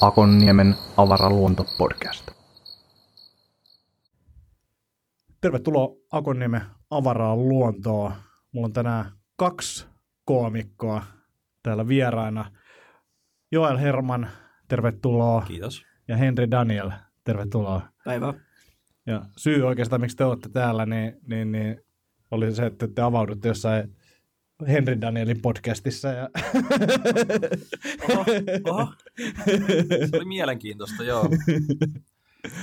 Akonniemen avaraluontopodcast. Tervetuloa Akonniemen avaraan luontoon. Mulla on tänään kaksi koomikkoa täällä vieraina. Joel Herman, tervetuloa. Kiitos. Ja Henri Daniel, tervetuloa. Päivä. Ja syy oikeastaan, miksi te olette täällä, niin, niin, niin oli se, että te avaudutte jossain Henri Danielin podcastissa. Ja... Oho, oho. Se oli mielenkiintoista, joo.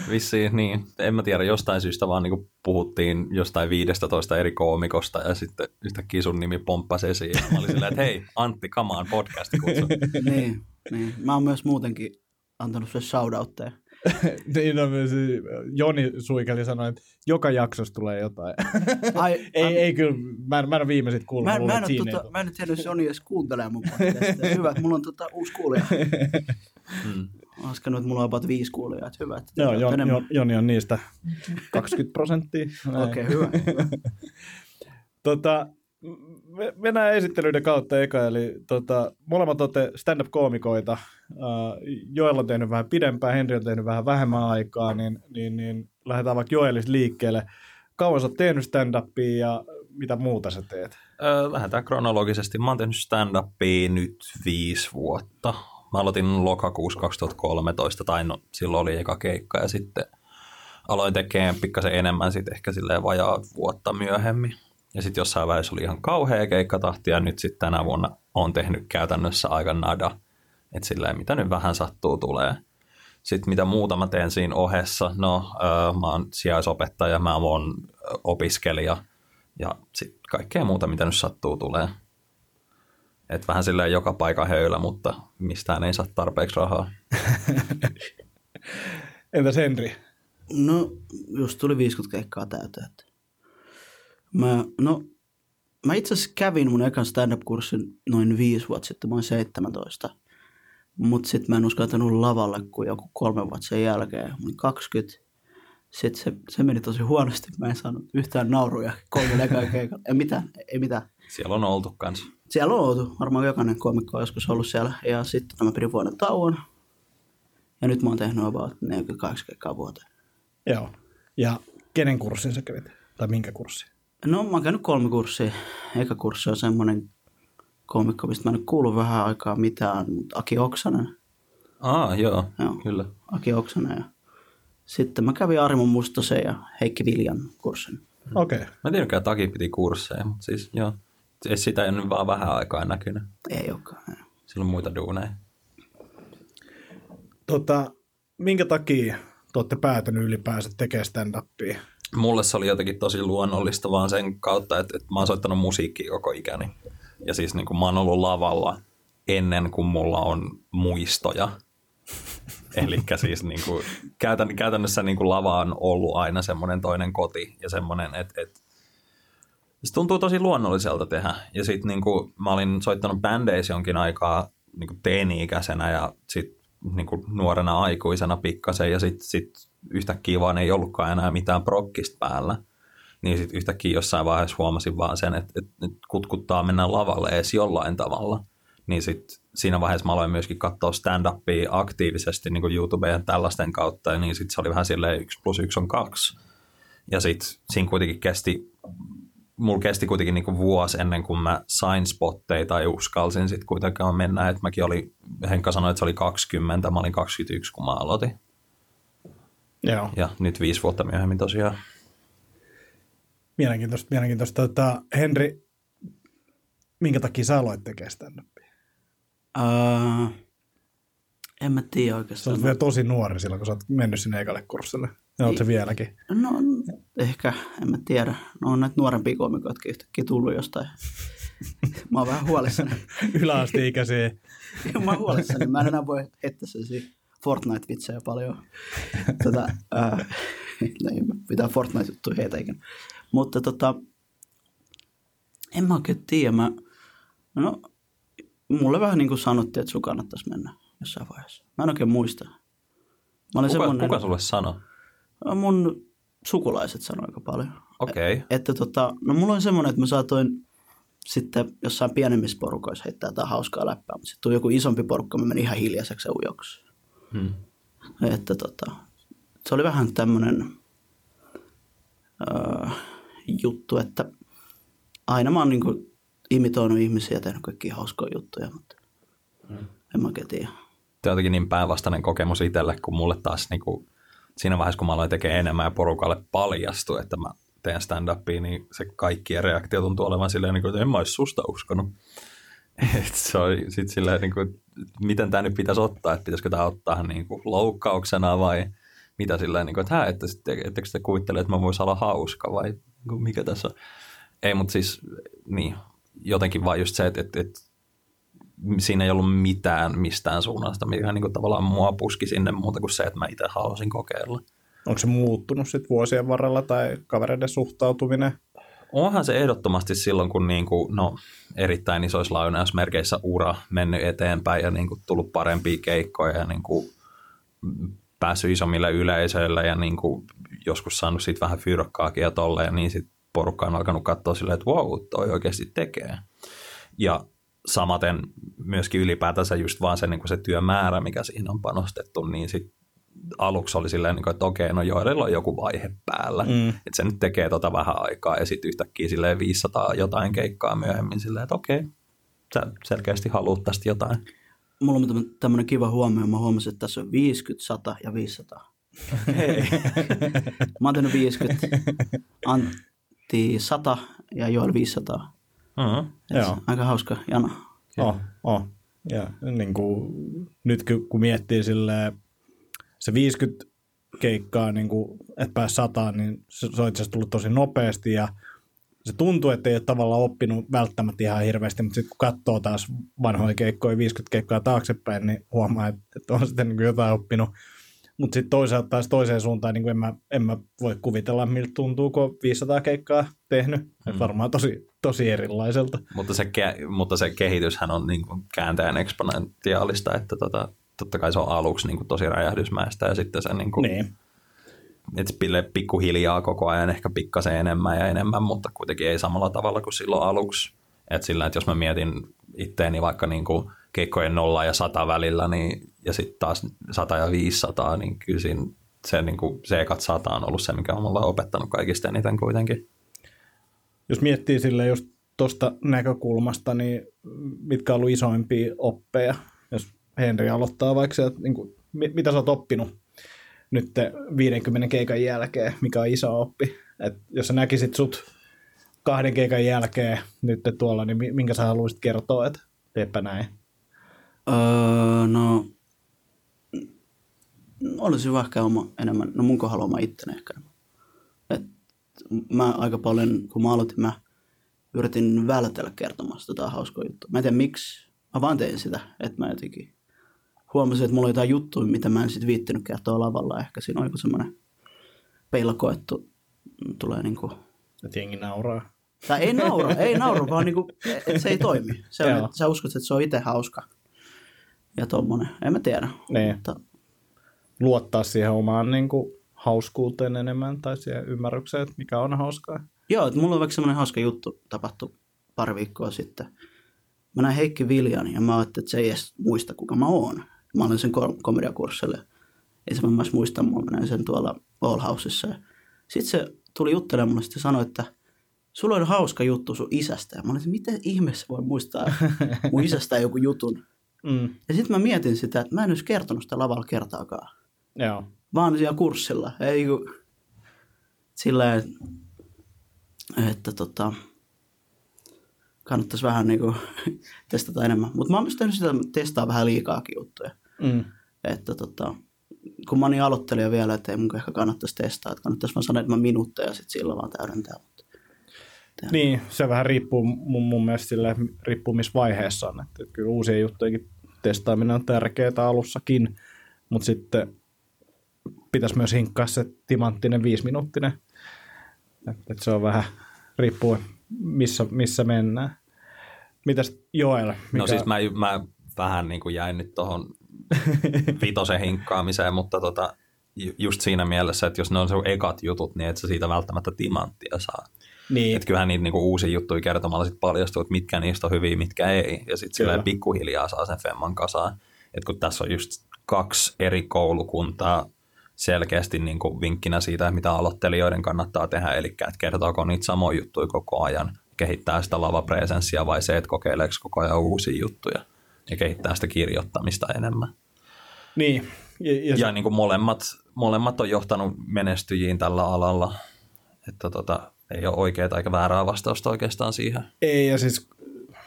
Vissiin niin. En mä tiedä, jostain syystä vaan niin puhuttiin jostain 15 eri koomikosta ja sitten yhtäkkiä sun nimi pomppasi esiin. Ja mä olin silleen, että hei, Antti, come on, podcast kutsu. niin, niin. Mä oon myös muutenkin antanut se shoutoutteja. niin on myös, Joni Suikeli sanoi, että joka jaksossa tulee jotain. Ai, ei, mä, ei kyllä, mä, en- mä en ole viime sit kuullut. Mä, mä, en siinä tota, mä en nyt tiedä, jos Joni edes kuuntelee mun podcastia. Hyvä, että mulla on tota uusi kuulija. Mm. Mä laskenut, että mulla on about viisi kuulijaa. Että hyvä, että Joo, teillä on Jon, enemmän. Jon, Joni on niistä 20 prosenttia. Okei, okay, hyvä. hyvä. Tota, mennään esittelyiden kautta eka, eli tota, molemmat olette stand-up-koomikoita. Joel on tehnyt vähän pidempään, Henri on tehnyt vähän vähemmän aikaa, niin, niin, niin lähdetään vaikka Joelista liikkeelle. Kauan sä oot tehnyt stand-upia ja mitä muuta sä teet? Lähdetään kronologisesti. Mä oon tehnyt stand-upia nyt viisi vuotta. Mä aloitin lokakuussa 2013, tai no silloin oli eka keikka ja sitten aloin tekemään pikkasen enemmän sitten ehkä silleen vajaa vuotta myöhemmin. Ja sitten jossain vaiheessa oli ihan kauhea keikkatahti ja nyt sitten tänä vuonna on tehnyt käytännössä aika nada. Että silleen mitä nyt vähän sattuu tulee. Sitten mitä muuta mä teen siinä ohessa, no öö, mä oon sijaisopettaja, mä oon opiskelija ja sitten kaikkea muuta mitä nyt sattuu tulee. Et vähän silleen joka paikan höylä, mutta mistään ei saa tarpeeksi rahaa. Entäs Henri? No, just tuli 50 keikkaa täyteen. Mä, no, mä itse asiassa kävin mun ekan stand-up-kurssin noin viisi vuotta sitten, mä oon 17. Mutta sitten mä en uskaltanut lavalle kuin joku kolme vuotta sen jälkeen. Mä olin 20. Sitten se, se meni tosi huonosti. Mä en saanut yhtään nauruja kolme ekaa keikalla. Ei mitään, ei mitään. Siellä on oltu kanssa. Siellä on oltu. Varmaan jokainen komikko on joskus ollut siellä. Ja sitten mä pidin vuoden tauon. Ja nyt mä oon tehnyt about 48 keikkaa vuoteen. Joo. Ja kenen kurssin sä kävit? Tai minkä kurssi? No mä oon käynyt kolme kurssia. Eka kurssi on semmoinen komikko, mistä mä en ole kuullut vähän aikaa mitään, mutta Aki Oksanen. Aa, joo, Joo. kyllä. Aki Oksanen ja sitten mä kävin Arimo Mustosen ja Heikki Viljan kurssin. Okei. Okay. Mä en tiedäkään, Taki piti kursseja, mutta siis joo. Ei sitä ei nyt vaan vähän aikaa näkynyt. Ei olekaan. ei. Sillä on muita duuneja. Tota, minkä takia te olette päätynyt ylipäänsä tekemään stand-upia? Mulle se oli jotenkin tosi luonnollista vaan sen kautta, että, että mä oon soittanut musiikkia koko ikäni. Ja siis niin kuin mä oon ollut lavalla ennen kuin mulla on muistoja. Eli siis niin kuin, käytän, käytännössä niin kuin lava on ollut aina semmoinen toinen koti ja semmoinen, että, että se tuntuu tosi luonnolliselta tehdä. Ja sitten niin kuin, mä olin soittanut bändeissä jonkin aikaa niin kuin teini-ikäisenä ja sitten niin kuin nuorena aikuisena pikkasen ja sitten sit yhtäkkiä vaan ei ollutkaan enää mitään prokkista päällä. Niin sitten yhtäkkiä jossain vaiheessa huomasin vaan sen, että, että, että kutkuttaa mennä lavalle edes jollain tavalla. Niin sitten siinä vaiheessa mä aloin myöskin katsoa stand-upia aktiivisesti niin kuin YouTubeen ja tällaisten kautta, ja niin sitten se oli vähän silleen yksi plus yksi on kaksi. Ja sitten siinä kuitenkin kesti, mulla kesti kuitenkin niin kuin vuosi ennen kuin mä sain spotteja tai uskalsin sitten kuitenkaan mennä. Että mäkin oli, Henkka sanoi, että se oli 20, mä olin 21, kun mä aloitin. Joo. Ja nyt viisi vuotta myöhemmin tosiaan. Mielenkiintoista, mielenkiintoista. Tota, Henri, minkä takia sä aloit tekemään stand-upia? Uh, en mä tiedä Sä oikeastaan. olet vielä tosi nuori silloin, kun sä oot mennyt sinne ekalle kurssille. Ja oot se vieläkin. No ehkä, en mä tiedä. No on näitä nuorempia komikoitkin yhtäkkiä tullut jostain. Mä oon vähän huolissani. Yläasteikäisiä. mä oon huolissani. Mä en enää voi heittää sellaisia Fortnite-vitsejä paljon. Tätä, ää, ei mitään Fortnite-juttuja heitä ikinä. Mutta tota, en mä oikein tiedä. Mä, no, mulle vähän niin kuin sanottiin, että sun kannattaisi mennä jossain vaiheessa. Mä en oikein muista. Mä olin Kuka, kuka sulle sanoi? mun sukulaiset sanoi aika paljon. Okei. Okay. Että tota, no mulla on semmoinen, että mä saatoin sitten jossain pienemmissä porukoissa heittää jotain hauskaa läppää, mutta sitten tuli joku isompi porukka, mä menin ihan hiljaiseksi ja ujoksi. Hmm. Että tota, se oli vähän tämmöinen öö, juttu, että aina mä oon niinku imitoinut ihmisiä ja tehnyt kaikkia hauskoja juttuja, mutta Hmm. en mä tiedä. Tämä on jotenkin niin päinvastainen kokemus itselle, kun mulle taas niin kuin, siinä vaiheessa, kun mä aloin tekemään enemmän ja porukalle paljastui, että mä teen stand-upia, niin se kaikkien reaktio tuntuu olevan silleen, niin kuin, että en mä olisi susta uskonut. Se oli sit silleen, niin kuin, miten tämä nyt pitäisi ottaa, että pitäisikö tämä ottaa niin kuin loukkauksena vai mitä silleen, niin kuin, että, hä, että sitten, ettekö te kuvittele, että mä voisin olla hauska vai niin kuin, mikä tässä on. Ei, mutta siis niin, jotenkin vaan just se, että, että, että siinä ei ollut mitään mistään suunnasta, mikä niin kuin tavallaan mua puski sinne muuta kuin se, että mä itse halusin kokeilla. Onko se muuttunut sitten vuosien varrella tai kavereiden suhtautuminen? Onhan se ehdottomasti silloin, kun niin kuin, no, erittäin isoissa lainausmerkeissä ura mennyt eteenpäin ja niin kuin, tullut parempia keikkoja ja niin kuin, päässyt isommille yleisöille ja niin kuin, joskus saanut siitä vähän fyrkkaakin ja tolleen, niin sitten porukka on alkanut katsoa silleen, että wow, toi oikeasti tekee. Ja samaten myöskin ylipäätänsä just vaan se, niin kuin se työmäärä, mikä siihen on panostettu, niin sit aluksi oli silleen, niin kuin, että okei, no Joelilla on joku vaihe päällä, Mm. että se nyt tekee tota vähän aikaa ja sitten yhtäkkiä silleen 500 jotain keikkaa myöhemmin silleen, että okei, sä selkeästi haluat tästä jotain. Mulla on tämmö- tämmöinen kiva huomio. Mä huomasin, että tässä on 50, 100 ja 500. Hei. Mä oon tehnyt 50, Antti 100 ja Joel 500. Mm-hmm. Joo. Aika hauska jana. Oh, oh. Ja niin kuin, nyt kun miettii sille se 50 keikkaa, niin kuin, että pääsi sataan, niin se, se on itse asiassa tullut tosi nopeasti ja se tuntuu, että ei ole tavallaan oppinut välttämättä ihan hirveästi, mutta sitten kun katsoo taas vanhoja keikkoja, 50 keikkaa taaksepäin, niin huomaa, että, että on sitten niin kuin jotain oppinut. Mutta sitten toisaalta taas toiseen suuntaan niin kuin en, mä, en mä voi kuvitella, miltä tuntuu, kun on 500 keikkaa tehnyt. Mm. Varmaan tosi, tosi erilaiselta. Mutta, se, ke- mutta se kehityshän on niin kuin kääntäjän eksponentiaalista, että tota, totta kai se on aluksi niin kuin tosi räjähdysmäistä ja sitten se niin kuin, Niin. että pille pikkuhiljaa koko ajan ehkä pikkasen enemmän ja enemmän, mutta kuitenkin ei samalla tavalla kuin silloin aluksi. Että sillä, että jos mä mietin itteeni vaikka niin kuin keikkojen 0 ja 100 välillä, niin, ja sitten taas 100 ja 500, niin kyllä siinä se, niin kuin, se ekat 100 on ollut se, mikä on mulle opettanut kaikista eniten kuitenkin. jos miettii sille just tuosta näkökulmasta, niin mitkä on ollut isoimpia oppeja, Henri aloittaa vaikka sieltä, niin kuin, mi- mitä sä oot oppinut nyt 50 keikan jälkeen, mikä on iso oppi. Et jos sä näkisit sut kahden keikan jälkeen nyt tuolla, niin mi- minkä sä haluaisit kertoa, että teepä näin. Öö, no, olisi hyvä ehkä oma enemmän, no mun kohdalla oma itteni ehkä. Et mä aika paljon, kun mä aloitin, mä yritin vältellä kertomasta tota hauskoa juttua. Mä en tiedä miksi, mä vaan tein sitä, että mä jotenkin huomasin, että mulla oli jotain juttuja, mitä mä en sit viittinyt kertoa lavalla. Ehkä siinä on joku semmoinen pelko, että tu- tulee niinku Että jengi nauraa. tai ei naura, ei naura, vaan niinku, että se ei toimi. Se on, sä uskot, että se on itse hauska. Ja tommonen, en mä tiedä. Niin. Mutta Luottaa siihen omaan niin kuin, hauskuuteen enemmän tai siihen ymmärrykseen, että mikä on hauskaa. Joo, että mulla on vaikka semmoinen hauska juttu tapahtui pari viikkoa sitten. Mä näin Heikki Viljan ja mä ajattelin, että se ei edes muista, kuka mä oon. Mä olin sen kom- komediakurssille. Ei se myös muista mua, mä näin sen tuolla All Houseissa. Sitten se tuli juttelemaan mulle sitten sanoi, että sulla on hauska juttu sun isästä. Ja mä olin, että miten ihmeessä voi muistaa mun isästä joku jutun. Mm. Ja sitten mä mietin sitä, että mä en olisi kertonut sitä lavalla kertaakaan. Joo. Vaan siellä kurssilla. Ei kun sillä että tota, kannattaisi vähän niinku testata enemmän. Mutta mä oon myös tehnyt sitä testaa vähän liikaakin juttuja. Mm. Että tota, kun mä niin aloittelija vielä, että ei mun ehkä kannattaisi testaa. Että kannattaisi vaan sanoa, että mä minuutteja ja sitten sillä vaan täydentää. Mutta Niin, se vähän riippuu mun, mun mielestä sille, riippuu missä vaiheessa on. Että kyllä uusien juttujenkin testaaminen on tärkeää alussakin, mutta sitten pitäisi myös hinkkaa se timanttinen viisiminuuttinen. Että et se on vähän, riippuu missä, missä mennään. Mitäs Joel? Mikä... No siis mä, mä vähän niin kuin jäin nyt tuohon vitosen hinkkaamiseen, mutta tota, ju- just siinä mielessä, että jos ne on sun ekat jutut, niin et sä siitä välttämättä timanttia saa. Niin, Että kyllähän niitä niinku uusia juttuja kertomalla sit paljastuu, että mitkä niistä on hyviä, mitkä ei. Ja sitten sillä pikkuhiljaa saa sen femman kasaan. Että kun tässä on just kaksi eri koulukuntaa selkeästi niinku vinkkinä siitä, että mitä aloittelijoiden kannattaa tehdä, eli että kertooko niitä samoja juttuja koko ajan, kehittää sitä lavapresenssia vai se, että kokeileeko koko ajan uusia juttuja ja kehittää sitä kirjoittamista enemmän. Niin. Ja, ja, Ja, se, ja niin kuin molemmat, molemmat on johtanut menestyjiin tällä alalla, että tota, ei ole oikeaa eikä väärää vastausta oikeastaan siihen. ei, ja siis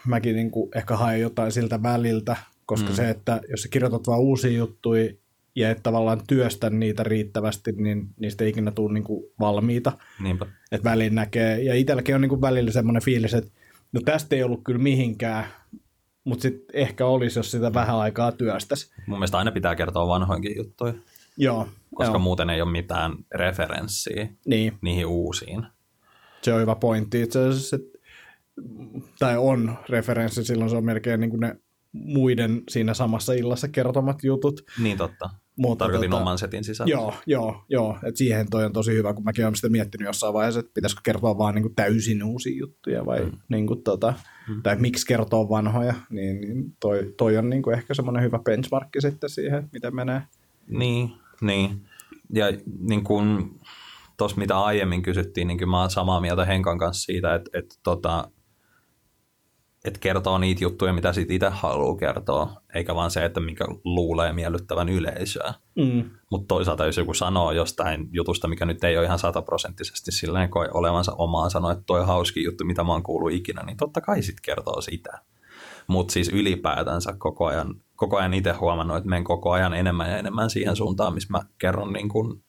mäkin niin kuin ehkä haen jotain siltä väliltä, koska mm. se, että jos sä kirjoitat vaan uusia juttuja ja et tavallaan työstä niitä riittävästi, niin niistä ei ikinä tule niin kuin valmiita. Niinpä. Että väliin näkee, ja itselläkin on niin kuin välillä semmoinen fiilis, että no tästä ei ollut kyllä mihinkään, mutta sitten ehkä olisi, jos sitä vähän aikaa työstäisi. Mun mielestä aina pitää kertoa vanhoinkin juttuja, Joo, koska joo. muuten ei ole mitään referenssiä Niin, niihin uusiin. se on hyvä pointti itse asiassa, että, tai on referenssi, silloin se on melkein niin kuin ne muiden siinä samassa illassa kertomat jutut. Niin totta. Mutta Tarkoitin tota- oman setin sisällä. Joo, joo, joo. Et siihen toi on tosi hyvä, kun mäkin olen sitä miettinyt jossain vaiheessa, että pitäisikö kertoa vaan niin kuin täysin uusia juttuja vai mm. niin kuin tota, mm. tai miksi kertoa vanhoja, niin, niin toi, toi on niin kuin ehkä semmoinen hyvä benchmarkki sitten siihen, miten menee. Niin, niin. Ja niin kuin tuossa mitä aiemmin kysyttiin, niin kyllä mä oon samaa mieltä Henkan kanssa siitä, että, että, tota, että kertoo niitä juttuja, mitä sit itse haluaa kertoa, eikä vaan se, että mikä luulee miellyttävän yleisöä. Mm. Mutta toisaalta jos joku sanoo jostain jutusta, mikä nyt ei ole ihan sataprosenttisesti silleen koe olevansa omaa, sanoo, että toi on hauski juttu, mitä mä oon kuullut ikinä, niin totta kai sit kertoo sitä. Mutta siis ylipäätänsä koko ajan, koko ajan itse huomannut, että menen koko ajan enemmän ja enemmän siihen suuntaan, missä mä kerron niin kun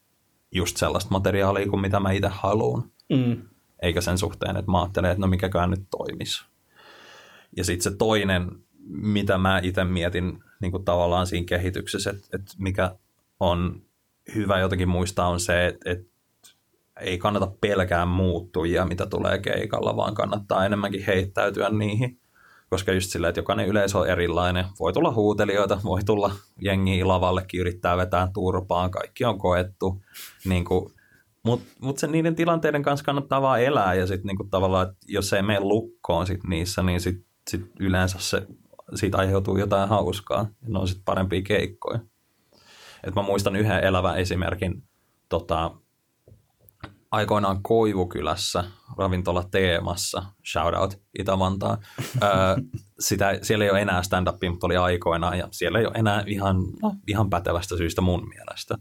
just sellaista materiaalia kuin mitä mä itse haluan. Mm. Eikä sen suhteen, että mä ajattelen, että no mikäkään nyt toimisi. Ja sitten se toinen, mitä mä itse mietin niin kuin tavallaan siinä kehityksessä, että, että mikä on hyvä jotenkin muistaa on se, että, että ei kannata pelkää muuttujia, mitä tulee keikalla, vaan kannattaa enemmänkin heittäytyä niihin. Koska just silleen, että jokainen yleisö on erilainen. Voi tulla huutelijoita, voi tulla jengi lavallekin, yrittää vetää turpaan, kaikki on koettu. Niin mutta mut sen niiden tilanteiden kanssa kannattaa vaan elää ja sitten niinku tavallaan, että jos ei mene lukkoon sit niissä, niin sit, sit yleensä se, siitä aiheutuu jotain hauskaa. Ja ne on sitten parempia keikkoja. Et mä muistan yhden elävän esimerkin tota, aikoinaan Koivukylässä ravintola Teemassa, shout out Itä-Vantaa. Öö, sitä, siellä ei ole enää stand-upia, mutta oli aikoinaan ja siellä ei ole enää ihan, no, ihan pätevästä syystä mun mielestä.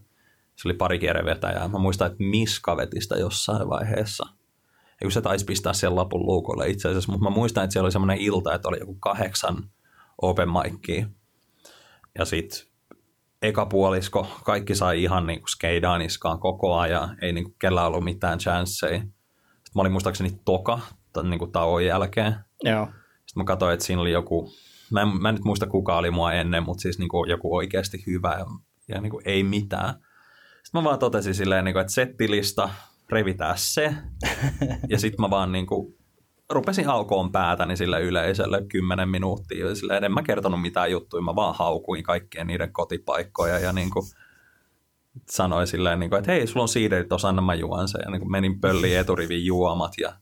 Se oli pari kierrevetäjää. Mä muistan, että Miska veti sitä jossain vaiheessa. Kun se taisi pistää sen lapun luukolle itse asiassa, mutta mä muistan, että siellä oli semmoinen ilta, että oli joku kahdeksan open micia. Ja sitten eka puolisko, kaikki sai ihan niinku skeidaan niskaan koko ajan, ei niinku kellään ollut mitään chanceja. Sitten mä olin muistaakseni toka tämän niinku tauon jälkeen. Joo. Sitten mä katsoin, että siinä oli joku, mä en, mä en nyt muista kuka oli mua ennen, mutta siis niinku joku oikeasti hyvä ja, ja niinku ei mitään. Sitten mä vaan totesin silleen, niinku, että settilista, revitää se. ja sitten mä vaan niinku, rupesin aukoon päätäni sille yleisölle kymmenen minuuttia. Ja silleen, en mä kertonut mitään juttuja, mä vaan haukuin kaikkien niiden kotipaikkoja ja niinku, sanoin silleen, niinku, että hei, sulla on siiderit, tuossa anna mä juon sen. Ja niinku, menin pölliin eturivin juomat ja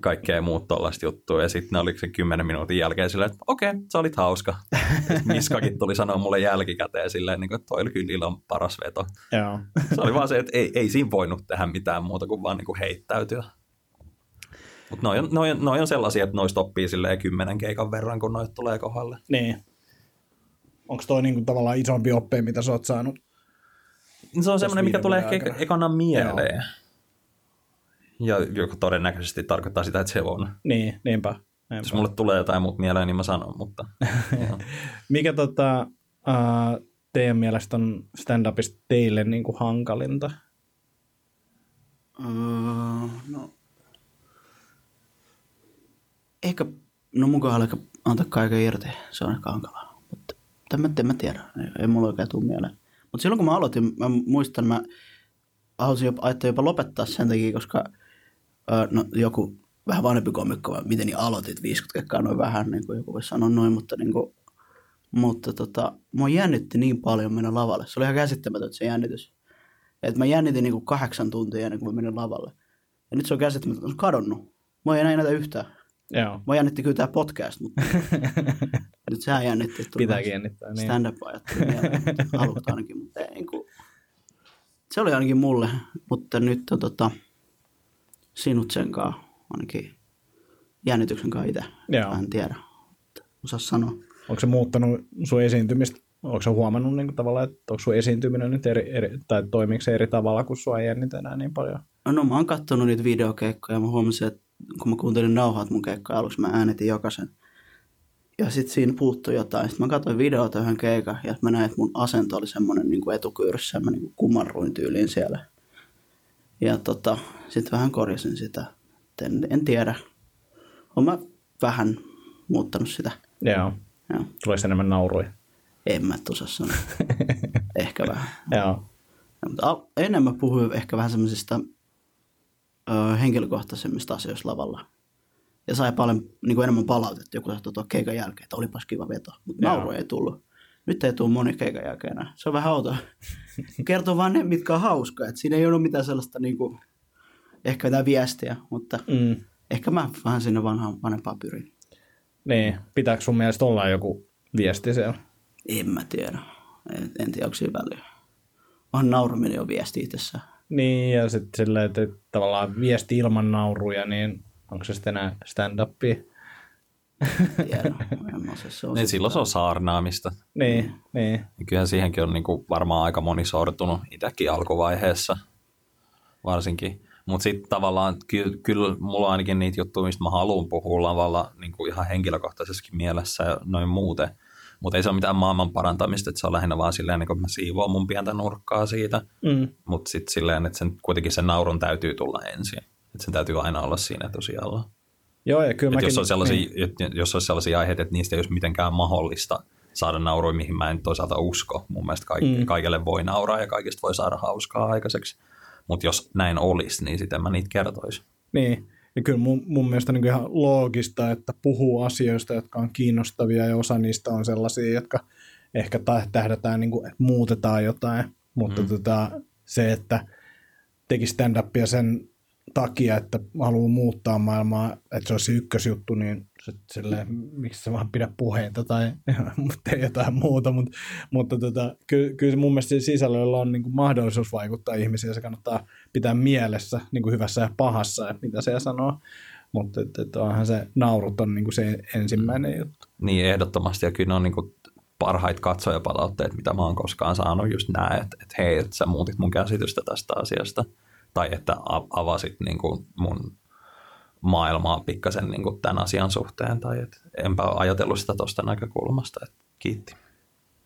kaikkea muut tollaista juttua. Ja sitten ne oli sen kymmenen minuutin jälkeen silleen, että okei, sä olit hauska. Miskakin tuli sanoa mulle jälkikäteen silleen, niin kuin, että toi oli kyllä ilon paras veto. Joo. Se oli vaan se, että ei, ei siinä voinut tehdä mitään muuta kuin vaan niin kuin heittäytyä. Mutta noi on, noi, on, noi on sellaisia, että noista oppii silleen kymmenen keikan verran, kun noit tulee kohdalle. Niin. Onko toi niinku tavallaan isompi oppi, mitä sä oot saanut? Se on semmoinen, mikä tulee ehkä ekana mieleen. Ja joka todennäköisesti tarkoittaa sitä, että se on. Niin, niinpä. niinpä. Jos mulle tulee jotain muut mieleen, niin mä sanon, mutta. Mikä tota, uh, teidän mielestä on stand-upista teille niinku hankalinta? Öö, no, ehkä, no mun kohdalla ehkä antaa kaiken irti, se on ehkä hankalaa. Mutta en mä, en mä tiedä, ei, ei mulla oikein tule mieleen. Mutta silloin kun mä aloitin, mä muistan, mä halusin jopa, ajattelin jopa lopettaa sen takia, koska no, joku vähän vanhempi komikko, vai miten niin aloitit 50 kekkaa noin vähän, niin kuin joku voisi sanoa noin, mutta niin kuin, mutta tota, mua jännitti niin paljon mennä lavalle. Se oli ihan käsittämätöntä se jännitys. Että mä jännitin niinku kahdeksan tuntia ennen kuin mä menin lavalle. Ja nyt se on käsittämättä, se on kadonnut. Mä en enää näitä yhtään. Joo. Mä jännitti kyllä tää podcast, mutta nyt sehän jännitti. Pitääkin jännittää. Niin. Stand-up ajattelu mieleen, mutta aluksi ainakin, mutta ei, niin kuin, se oli ainakin mulle, mutta nyt on tota, sinut sen kanssa ainakin jännityksen kanssa itse. Joo. En tiedä, osaa sanoa. Onko se muuttanut sun esiintymistä? Onko se huomannut niin kuin, tavallaan, että onko sun esiintyminen nyt eri, eri tai toimiiko se eri tavalla, kun sua ei jännitä enää niin paljon? No mä oon katsonut niitä videokeikkoja ja mä huomasin, että kun mä kuuntelin nauhat mun keikkaa aluksi, mä äänitin jokaisen. Ja sitten siinä puuttui jotain. Sitten mä katsoin videota yhden keikan ja mä näin, että mun asento oli semmoinen niin kuin etukyyryssä. Mä niin kuin kumarruin tyyliin siellä. Ja tota, sitten vähän korjasin sitä. En, en tiedä. Oon mä vähän muuttanut sitä. Joo. Joo. Tulee enemmän nauruja. En mä et osaa sanoa. Ehkä vähän. Joo. Ja, mutta enemmän puhuin ehkä vähän semmoisista ö, henkilökohtaisemmista asioista lavalla. Ja sai paljon niin kuin enemmän palautetta joku saattoi tuoda keikan jälkeen, että olipas kiva veto. Mutta nauru ei tullut. Nyt ei tule moni keikan jälkeen enää. Se on vähän outoa. Kertoo vaan ne, mitkä on hauskaa. Et siinä ei ole mitään sellaista niin kuin, ehkä jotain viestiä, mutta Mm. ehkä mä vähän sinne vanhaan vanhempaan pyrin. Niin. Pitääkö sun mielestä olla joku viesti siellä? En mä tiedä. En, en tiedä, onko siinä väliä. On nauraminen jo viesti itsessään. Niin, ja sitten silleen, että tavallaan viesti ilman nauruja, niin onko se sitten enää stand-upia? Tiedä. Niin silloin se on saarnaamista. Niin, niin. Ja kyllähän siihenkin on niin kuin varmaan aika moni sortunut itsekin alkuvaiheessa varsinkin. Mutta sitten tavallaan kyllä, kyllä mulla on ainakin niitä juttuja, mistä mä haluan puhua lavalla niin kuin ihan henkilökohtaisessakin mielessä ja noin muuten. Mutta ei se ole mitään maailman parantamista, että se on lähinnä vaan silleen, niin kuin mä siivoan mun pientä nurkkaa siitä. Mm. Mutta sitten silleen, että sen, kuitenkin sen naurun täytyy tulla ensin. Että sen täytyy aina olla siinä etusijalla. Joo, ja kyllä mäkin... jos, on sellaisia, niin. jos olisi sellaisia aiheita, että niistä ei olisi mitenkään mahdollista saada nauruja, mihin mä en toisaalta usko. Mun mielestä kaik, Mm. kaikille voi nauraa ja kaikista voi saada hauskaa aikaiseksi. Mutta jos näin olisi, niin sitten mä niitä kertoisin. Niin, ja kyllä mun, mun mielestä niin ihan loogista, että puhuu asioista, jotka on kiinnostavia ja osa niistä on sellaisia, jotka ehkä tä- tähdätään, niin kuin, että muutetaan jotain, mutta mm. tota, se, että teki stand-upia sen takia, että haluaa muuttaa maailmaa, että se olisi ykkösjuttu, niin silleen, miksi se vaan pidä puheita tai tee jotain muuta, mutta, mutta tota, kyllä, kyllä mun mielestä sisällöllä on niin kuin mahdollisuus vaikuttaa ihmisiin ja se kannattaa pitää mielessä niin kuin hyvässä ja pahassa, että mitä se sanoo, mutta et, et onhan se naurut on niin kuin se ensimmäinen juttu. Niin ehdottomasti, ja kyllä ne on niin kuin parhaita katsojapalautteet, mitä mä oon koskaan saanut, just nämä, että, että hei, että sä muutit mun käsitystä tästä asiasta, tai että avasit niin kuin mun maailmaa pikkasen niin kuin tämän asian suhteen, tai että enpä ole ajatellut sitä tuosta näkökulmasta, että kiitti.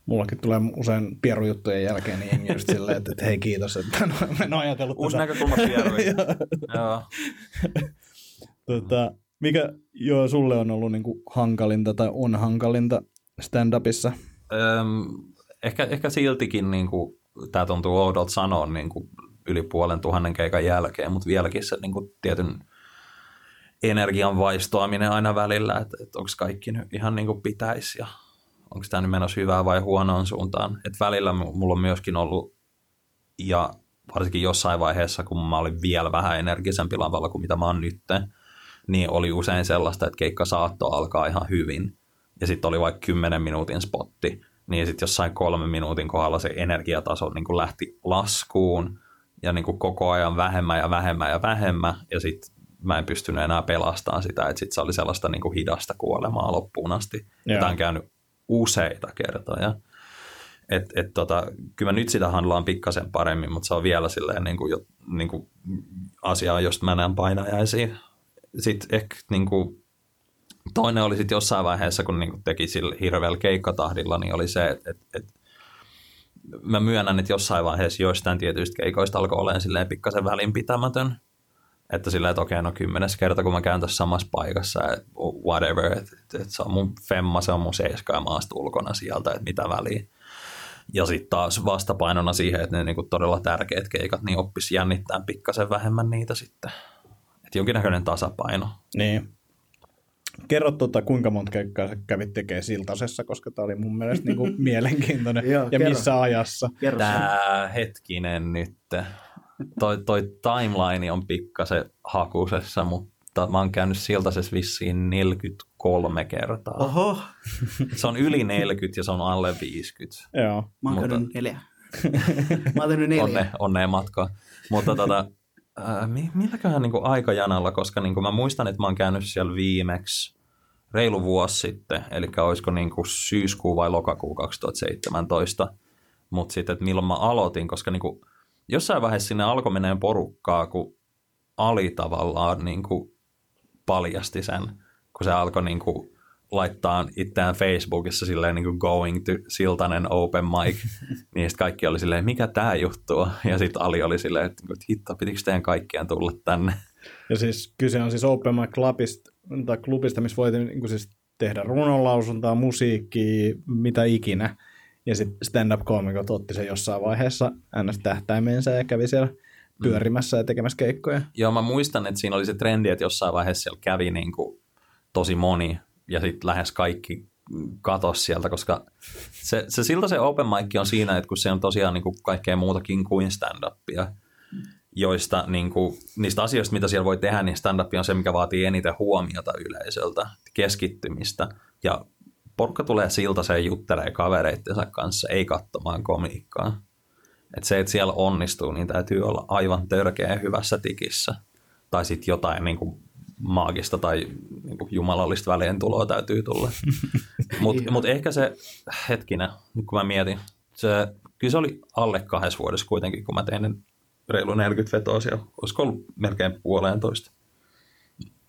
Mullakin tulee usein pierujuttujen jälkeen niin jengi just silleen, että, että hei kiitos, että en ole- en ole ajatellut Uusi tätä. näkökulma. Joo. Tota, mikä joo, sulle on ollut niin kuin hankalinta tai on hankalinta stand-upissa? Öm, ehkä, ehkä siltikin niin kuin, tämä tuntuu oudolta sanoa niin kuin, yli puolen tuhannen keikan jälkeen, mutta vieläkin se niin kuin, tietyn energian vaistoaminen aina välillä, että, että onko kaikki nyt ihan niin kuin pitäisi ja onko tämä nyt menossa hyvään vai huonoon suuntaan. Et välillä mu- mulla on myöskin ollut, ja varsinkin jossain vaiheessa, kun mä olin vielä vähän energisempi lavalla kuin mitä mä oon nyt, niin oli usein sellaista, että keikka saattoi alkaa ihan hyvin. Ja sitten oli vaikka 10 minuutin spotti, niin sitten jossain kolmen minuutin kohdalla se energiataso niin lähti laskuun ja niin kuin koko ajan vähemmän ja vähemmän ja vähemmän. Ja sitten mä en pystynyt enää pelastamaan sitä, että sitten se oli sellaista niin kuin hidasta kuolemaa loppuun asti. Joo. Tämä on käynyt useita kertoja. Et, et tota, kyllä mä nyt sitä handlaan pikkasen paremmin, mutta se on vielä silleen niin kuin, jo, niin kuin asia, josta mä näen painajaisiin. Sitten ehkä niin kuin, toinen oli sitten jossain vaiheessa, kun niin kuin teki sillä hirveällä keikkatahdilla, niin oli se, että et, et, mä myönnän, että jossain vaiheessa joistain tietyistä keikoista alkoi olemaan silleen pikkasen välinpitämätön. Että silleen, että okei, no kymmenes kerta, kun mä käyn tässä samassa paikassa, whatever, että, että, että se on mun femma, se on mun seiska ja maasta ulkona sieltä, että mitä väliä. Ja sitten taas vastapainona siihen, että ne niinku todella tärkeät keikat, niin oppisi jännittää pikkasen vähemmän niitä sitten. Että jonkinnäköinen tasapaino. Niin. Kerro tota, kuinka monta keikkaa sä kävit tekemään Siltasessa, koska tämä oli mun mielestä niinku mielenkiintoinen. Joo, ja kerro. missä ajassa. Kerro. Tää hetkinen nyt. Toi, toi timeline on pikkasen hakusessa, mutta mä oon käynyt Siltasessa vissiin 43 kertaa. Oho, Se on yli 40 ja se on alle 50. Joo. mä oon Mutta- käynyt neljä. mä oon tehnyt neljä. Onne, onneen matkaa. Mutta tota, ää, mi- milläköhän niinku aikajanalla, koska niinku mä muistan, että mä oon käynyt siellä viimeksi reilu vuosi sitten, eli olisiko niinku syyskuu vai lokakuu 2017, mutta sitten, että milloin mä aloitin, koska niinku, jossain vaiheessa sinne alkoi menee porukkaa, kun Ali tavallaan niinku paljasti sen, kun se alkoi niinku laittaa itseään Facebookissa silleen niin kuin going to Siltanen open mic, niin sitten kaikki oli silleen, mikä tämä juttu on? Ja sitten Ali oli silleen, että hitto, pitikö teidän kaikkien tulla tänne? Ja siis kyse on siis Open Mic Clubista, tai klubista, missä voit niin siis tehdä runonlausuntaa, musiikkia, mitä ikinä. Ja sitten stand-up-koomikot otti sen jossain vaiheessa ns. tähtäimensä ja kävi siellä pyörimässä ja tekemässä keikkoja. Joo, mä muistan, että siinä oli se trendi, että jossain vaiheessa siellä kävi niin kuin tosi moni, ja sitten lähes kaikki katos sieltä, koska se, se siltä se open mic on siinä, että kun se on tosiaan niin kuin kaikkea muutakin kuin stand-upia, joista niin kuin, niistä asioista, mitä siellä voi tehdä, niin stand-up on se, mikä vaatii eniten huomiota yleisöltä, keskittymistä, ja porukka tulee siltaseen juttelee kavereittensa kanssa, ei katsomaan komiikkaa. Et se, että siellä onnistuu, niin täytyy olla aivan törkeä hyvässä tikissä. Tai sitten jotain niin kuin maagista tai niin kuin jumalallista väliintuloa täytyy tulla. Mutta mut ehkä se, hetkinen, nyt kun mä mietin, se, kyllä se oli alle kahdessa vuodessa kuitenkin, kun mä tein ne reilu 40 vetoa siellä. Olisiko ollut melkein puoleentoista.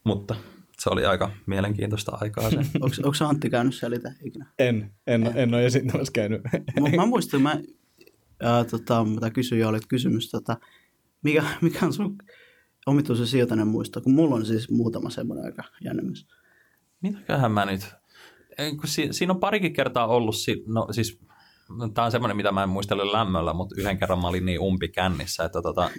Mutta se oli aika mielenkiintoista aikaa se. Onko, onko Antti käynyt siellä itse ikinä? En, en, en ole esittämässä käynyt. Mä, mä muistan, mä, ää, tota, mä kysyin jo, olit kysymys, tota, mikä, mikä on sun omituisen sijoitainen muisto, kun mulla on siis muutama semmoinen aika jännemmys. Mitäköhän mä nyt... Si- siinä on parikin kertaa ollut, si- no siis tämä on semmoinen, mitä mä en muistele lämmöllä, mutta yhden kerran mä olin niin umpi kännissä, että tota,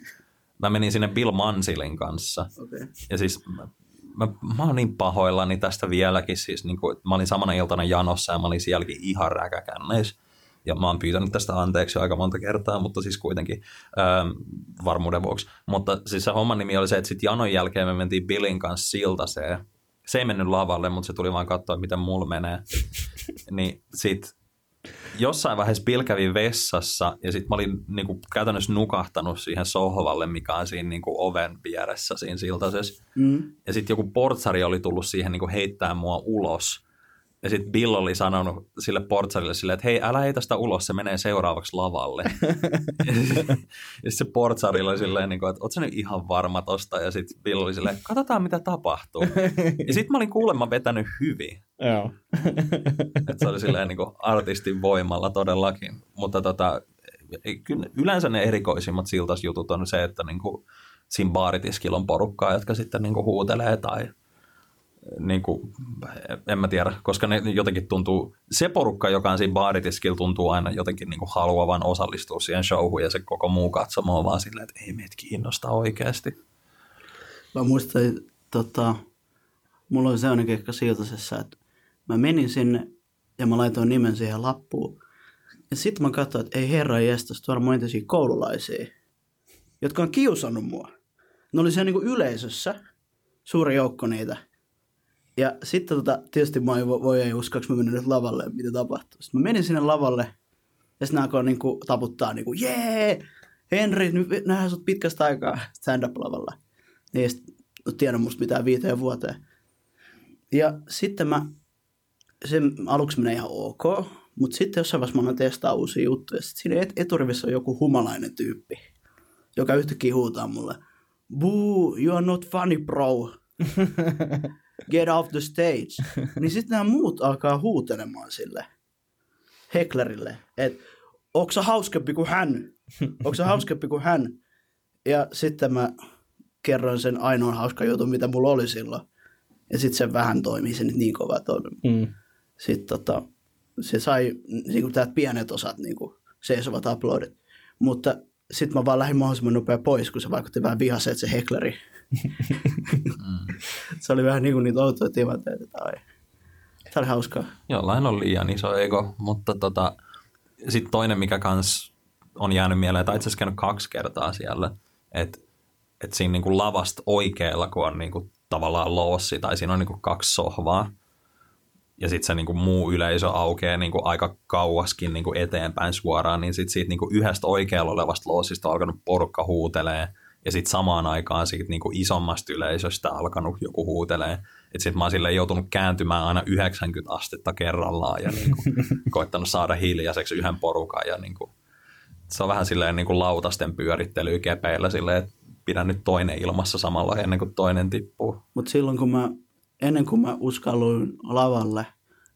mä menin sinne Bill Mansilin kanssa. Okay. Ja siis mä, mä, mä oon niin pahoillani tästä vieläkin, siis niin kuin, mä olin samana iltana janossa ja mä olin sielläkin ihan räkäkänneissä. Ja mä oon pyytänyt tästä anteeksi aika monta kertaa, mutta siis kuitenkin ähm, varmuuden vuoksi. Mutta siis se homman nimi oli se, että sitten janon jälkeen me mentiin Billin kanssa siltaseen. Se ei mennyt lavalle, mutta se tuli vaan katsoa, miten mulla menee. niin sit jossain vaiheessa Bill kävi vessassa ja sitten mä olin niinku käytännössä nukahtanut siihen sohvalle, mikä on siinä niinku oven vieressä siinä siltasessa. Mm. Ja sitten joku portsari oli tullut siihen niinku heittää mua ulos. Ja sitten Bill oli sanonut sille portsarille silleen, että hei, älä heitä sitä ulos, se menee seuraavaksi lavalle. ja sitten se portsari oli silleen, niinku, että oot sä nyt ihan varma tosta? Ja sitten Bill oli silleen, katsotaan mitä tapahtuu. ja sitten mä olin kuulemma vetänyt hyvin. Joo. Että se oli silleen niin kuin artistin voimalla todellakin. Mutta tota, kyllä yleensä ne erikoisimmat siltasjutut on se, että niin kuin siinä baaritiskillä on porukkaa, jotka sitten niin kuin huutelee tai niin kuin, en mä tiedä, koska ne jotenkin tuntuu, se porukka, joka on siinä baaritiskillä, tuntuu aina jotenkin niin kuin haluavan osallistua siihen showhun ja se koko muu katsomo on vaan silleen, että ei meitä kiinnosta oikeasti. Mä muistan, tota, mulla oli sellainen keikka Siltasessa, että mä menin sinne ja mä laitoin nimen siihen lappuun. Ja sitten mä katsoin, että ei herra jestas, tuolla on entisiä koululaisia, jotka on kiusannut mua. Ne oli siellä niinku yleisössä, suuri joukko niitä. Ja sitten tota, tietysti mä ei, voi ei uskoa, mä menen nyt lavalle, mitä tapahtuu. Sitten mä menin sinne lavalle ja sitten alkoi niinku taputtaa niinku, jee, Henri, nyt nähdään sut pitkästä aikaa stand-up-lavalla. Ei edes tiedä musta mitään viiteen vuoteen. Ja sitten mä, se aluksi menee ihan ok, mutta sitten jossain vaiheessa mä testaa uusia juttuja. Sitten siinä et- eturivissä on joku humalainen tyyppi, joka yhtäkkiä huutaa mulle, Boo, you are not funny, bro. Get off the stage. niin sitten nämä muut alkaa huutelemaan sille heklerille, että onko sä hauskempi kuin hän? Onko sä hauskempi kuin hän? Ja sitten mä kerroin sen ainoan hauska jutun, mitä mulla oli silloin. Ja sitten se vähän toimii, se nyt niin kova toimi. Mm. Sitten tota, se sai niin kuin täältä pienet osat niin kuin seisovat uploadit. Mutta sitten mä vaan lähdin mahdollisimman nopea pois, kun se vaikutti vähän vihaseet se hekleri. se oli vähän niin kuin niitä outoja tilanteita. Tai... Se oli hauskaa. Jollain on liian iso ego, mutta tota, sitten toinen, mikä kans on jäänyt mieleen, tai itse asiassa käynyt kaksi kertaa siellä, että et siinä niinku lavasta oikealla, kun on niinku tavallaan loossi, tai siinä on niinku kaksi sohvaa, ja sitten se niinku muu yleisö aukeaa niinku aika kauaskin niinku eteenpäin suoraan, niin sitten siitä niinku yhdestä oikealla olevasta loosista on alkanut porukka huutelee, ja sitten samaan aikaan siitä niinku isommasta yleisöstä alkanut joku huutelee. Että sitten mä oon silleen joutunut kääntymään aina 90 astetta kerrallaan ja niinku koittanut saada hiljaiseksi yhden porukan. Ja niinku, se on vähän silleen niinku lautasten pyörittely kepeillä silleen, että pidän nyt toinen ilmassa samalla ennen kuin toinen tippuu. Mutta silloin kun mä, ennen kuin mä uskalluin lavalle,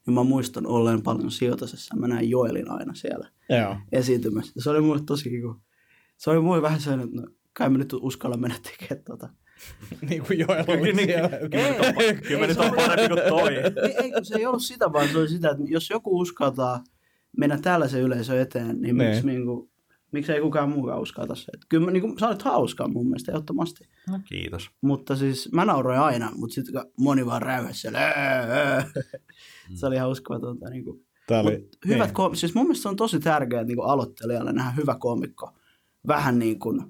niin mä muistan olleen paljon sijoitasessa. Mä näin Joelin aina siellä Joo. esiintymässä. Se oli mulle tosi kiku. Se oli mulle vähän sellainen, että no, kai mä nyt uskalla mennä tekemään tota. niin kuin Joel oli siellä. Kyllä mä Ei, nyt se on parempi kuin toi. ei, ei, se ei ollut sitä, vaan se oli sitä, että jos joku uskaltaa mennä tällaisen yleisön eteen, niin Ne. miksi, niin kuin, miksi ei kukaan muukaan uskalta se. Että Kyllä niin kuin, sä olet hauskaa mun mielestä ehdottomasti. No, kiitos. Mutta siis mä nauroin aina, mutta sitten moni vaan räyhäsi siellä. "Ää, ää." Se oli hauskaa. Tuota, niin kuin. Oli, Mut hyvät niin. kom- siis mun mielestä on tosi tärkeää niin kuin aloittelijalle nähdä hyvä komikko. Vähän niin kuin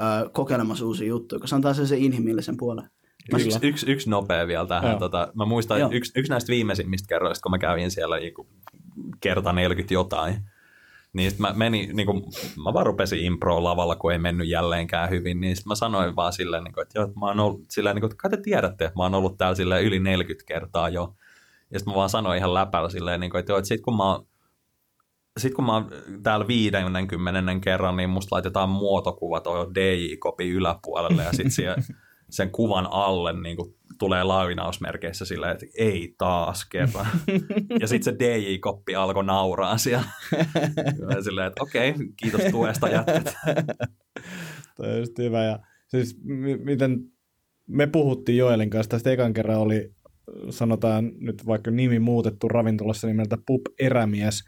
ö, kokeilemassa uusia juttuja, koska se antaa sen, sen inhimillisen puolen. Yksi, yksi, yksi nopea vielä tähän. Joo. Tota, mä muistan, Joo. että yksi, yksi näistä viimeisimmistä kerroista, kun mä kävin siellä niinku kerta 40 jotain, niin sit mä menin, niin kuin, mä vaan rupesin improon lavalla, kun ei mennyt jälleenkään hyvin, niin sit mä sanoin vaan silleen, niin kuin, että, joo, että mä oon ollut, silleen, niin kuin, että kai te tiedätte, että mä oon ollut täällä silleen yli 40 kertaa jo. Ja sitten mä vaan sanoin ihan läpällä silleen, niin kuin, että, joo, että sit kun mä oon sitten kun mä oon täällä 50 kerran, niin musta laitetaan muotokuva tuohon DJ-kopi yläpuolelle ja sitten sen kuvan alle niin kuin tulee lainausmerkeissä silleen, että ei taas kerran. ja sitten se DJ-koppi alkoi nauraa siellä. Silleen, että okei, kiitos tuesta jätkät. Toi on just hyvä. Ja siis m- miten me puhuttiin Joelin kanssa, tästä ekan kerran oli, sanotaan nyt vaikka nimi muutettu ravintolassa nimeltä Pup Erämies,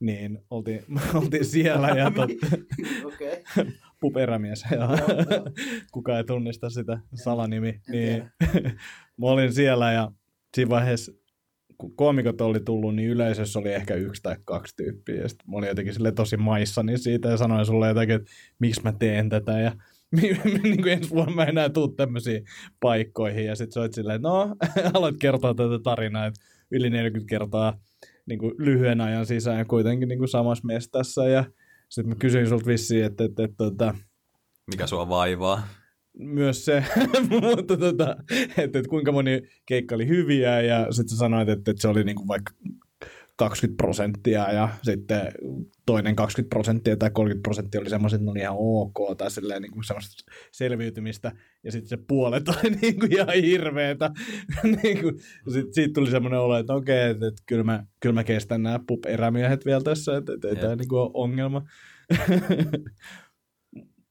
niin oltiin, oltiin siellä ja tot, Okei. Pup Erämies, ja kuka ei tunnista sitä salanimi, niin mä olin siellä ja siinä vaiheessa kun koomikot oli tullut, niin yleisössä oli ehkä yksi tai kaksi tyyppiä. Ja sitten mä olin jotenkin sille tosi maissani siitä ja sanoin sulle jotenkin, että miksi mä teen tätä. Ja niin kuin ensi vuonna mä enää tuu tämmöisiin paikkoihin. Ja sitten sä olit silleen, että no, aloit kertoa tätä tarinaa, että yli 40 kertaa niin kuin lyhyen ajan sisään kuitenkin niin kuin samassa mestassa. Ja sitten mä kysyin sulta vissiin, että, että, että, että Mikä sua vaivaa? myös se, mutta tota, että, että kuinka moni keikka oli hyviä ja sitten sä sanoit, että, että se oli niinku vaikka 20 prosenttia ja sitten toinen 20 prosenttia tai 30 prosenttia oli semmoiset, että ne oli ihan ok tai silleen niin kuin semmoista selviytymistä ja sitten se puolet oli niin kuin ihan hirveetä. niin kuin, sitten siitä tuli semmoinen olo, että okei, että, että kyllä, mä, kyllä mä kestän nämä pup-erämiehet vielä tässä, että, että ei tämä niin ole ongelma.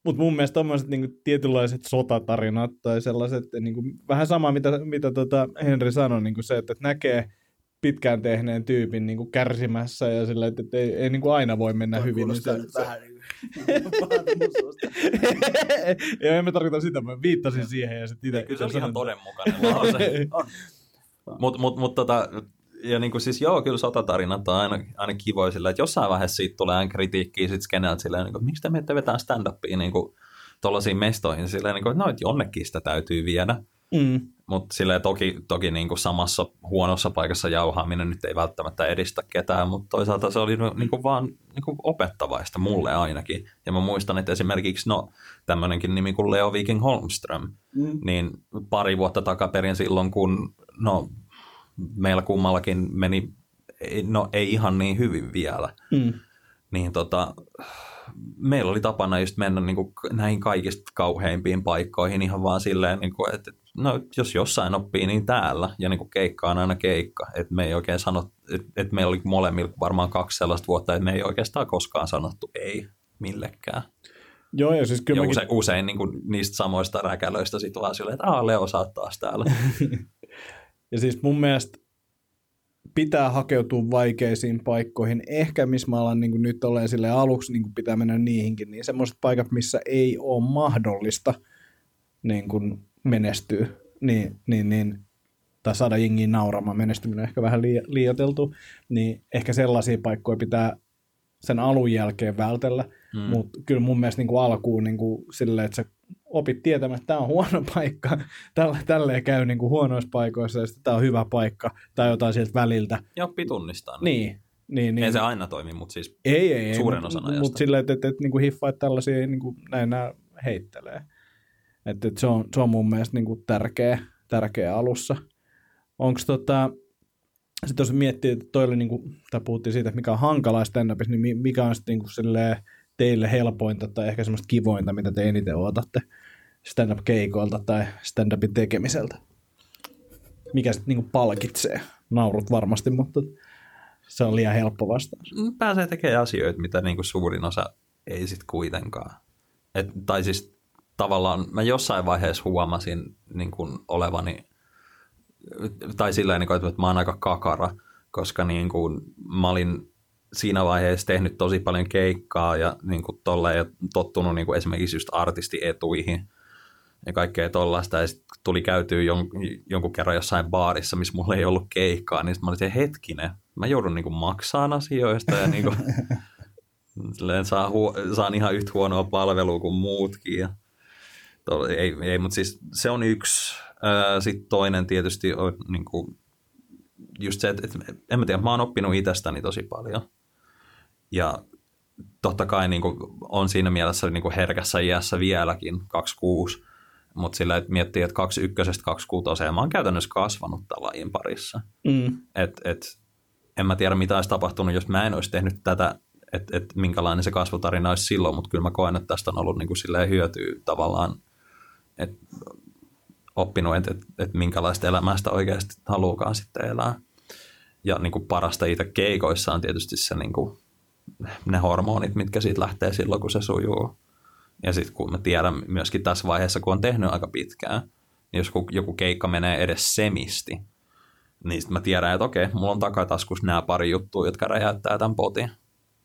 Mutta mun mielestä tommoset niinku tietynlaiset sotatarinat tai sellaiset, niinku, vähän sama mitä, mitä tota Henri sanoi, niinku se, että näkee pitkään tehneen tyypin niinku kärsimässä ja sillä, että, että ei, ei niinku aina voi mennä Toi hyvin. Niin se, nyt se, vähän niin kuin. Joo, en mä tarkoita sitä, mä viittasin siihen ja sitten itse. Kyllä se oli sanoin, ihan todenmukainen lause. On. Mutta mut, mut, tota, ja niinku siis joo, kyllä sotatarinat on aina, aina kivoja sillä, että jossain vaiheessa siitä tulee aina kritiikkiä sit skeneltä silleen, niin kuin, miksi te menette vetää stand-upia niin tuollaisiin mestoihin, silleen, niin kuin, että no, että jonnekin sitä täytyy viedä. Mm. Mutta toki, toki niin kuin samassa huonossa paikassa jauhaaminen nyt ei välttämättä edistä ketään, mutta toisaalta se oli niin kuin vaan niin kuin opettavaista mulle ainakin. Ja mä muistan, että esimerkiksi no, tämmöinenkin nimi kuin Leo Viking Holmström, Mm. niin pari vuotta takaperin silloin, kun no, meillä kummallakin meni, no ei ihan niin hyvin vielä, Mm. niin tota, meillä oli tapana just mennä niin kuin näihin kaikista kauheimpiin paikkoihin ihan vaan silleen, niin kuin, että no, jos jossain oppii, niin täällä. Ja niin kuin keikka on aina keikka. Että me ei oikein sano, että, että meillä oli molemmilla varmaan kaksi sellaista vuotta, että me ei oikeastaan koskaan sanottu ei millekään. Joo, ja siis kyllä Ja mäkin, usein, usein niin kuin niistä samoista räkälöistä sitten vaan silleen, että aah, Leo, sä oot taas täällä. ja siis mun mielestä pitää hakeutua vaikeisiin paikkoihin. Ehkä missä mä alan niin nyt olen sille aluksi niin pitää mennä niihinkin, niin semmoiset paikat, missä ei ole mahdollista niin kuin menestyä, niin, niin, niin, tai saada jengiin nauramaan, menestyminen ehkä vähän lii, liioteltu, niin ehkä sellaisia paikkoja pitää sen alun jälkeen vältellä, mm. mutta kyllä mun mielestä niin kuin alkuun niin kuin silleen, että sä opit tietämään, että tämä on huono paikka, tällä, tälleen käy niin kuin huonoissa paikoissa, ja sitten tämä on hyvä paikka, tai jotain sieltä väliltä. Ja oppi tunnistaa. Niin, niin, niin. Ei se aina toimi, mutta siis ei, ei, suuren ei, osan mut, ajasta. Mutta silleen, että, että, että niin kuin hiffaat tällaisia, niin kuin näin nämä heittelee. Että, että se, on, se on mun mielestä niin kuin tärkeä, tärkeä alussa. Onko tota, sitten jos miettii, että toi oli niin kuin, tai puhuttiin siitä, että mikä on hankalaa stand-upissa, niin mikä on sitten niin kuin teille helpointa tai ehkä semmoista kivointa, mitä te eniten otatte stand-up-keikoilta tai stand-upin tekemiseltä? Mikä sitten niin palkitsee? Naurut varmasti, mutta se on liian helppo vastaus. Pääsee tekemään asioita, mitä niinku suurin osa ei sitten kuitenkaan. Et, tai siis tavallaan mä jossain vaiheessa huomasin niin kuin olevani, tai sillä niin että mä oon aika kakara, koska niin kuin mä olin siinä vaiheessa tehnyt tosi paljon keikkaa ja niin kuin tolleen, ja tottunut niin kuin esimerkiksi just artistietuihin ja kaikkea tollaista. Ja sitten tuli käytyä jon, jonkun kerran jossain baarissa, missä mulla ei ollut keikkaa, niin sit mä olin se hetkinen, mä joudun niin kuin maksaan asioista ja niin kuin, silleen saa huo, saan ihan yhtä huonoa palvelua kuin muutkin. Ja ei, ei mutta siis se on yksi. Sitten toinen tietysti on niin kuin, just se, että, että en mä tiedä, mä oon oppinut itsestäni tosi paljon. Ja totta kai niin kuin, on siinä mielessä niin kuin herkässä iässä vieläkin, 26, mutta sillä, että miettii, että 21 26 mä oon käytännössä kasvanut tämän lajin parissa. Mm. Et, et, en mä tiedä, mitä olisi tapahtunut, jos mä en olisi tehnyt tätä, että et, minkälainen se kasvutarina olisi silloin, mutta kyllä mä koen, että tästä on ollut niin kuin silleen hyötyä tavallaan, että oppinut, että et, et minkälaista elämästä oikeasti haluukaan sitten elää. Ja niin kuin parasta itse keikoissa on tietysti se niin kuin, ne hormonit, mitkä siitä lähtee silloin, kun se sujuu. Ja sitten kun mä tiedän myöskin tässä vaiheessa, kun on tehnyt aika pitkään, niin jos joku keikka menee edes semisti, niin sitten mä tiedän, että okei, mulla on takataskus nämä pari juttua, jotka räjäyttää tämän potin.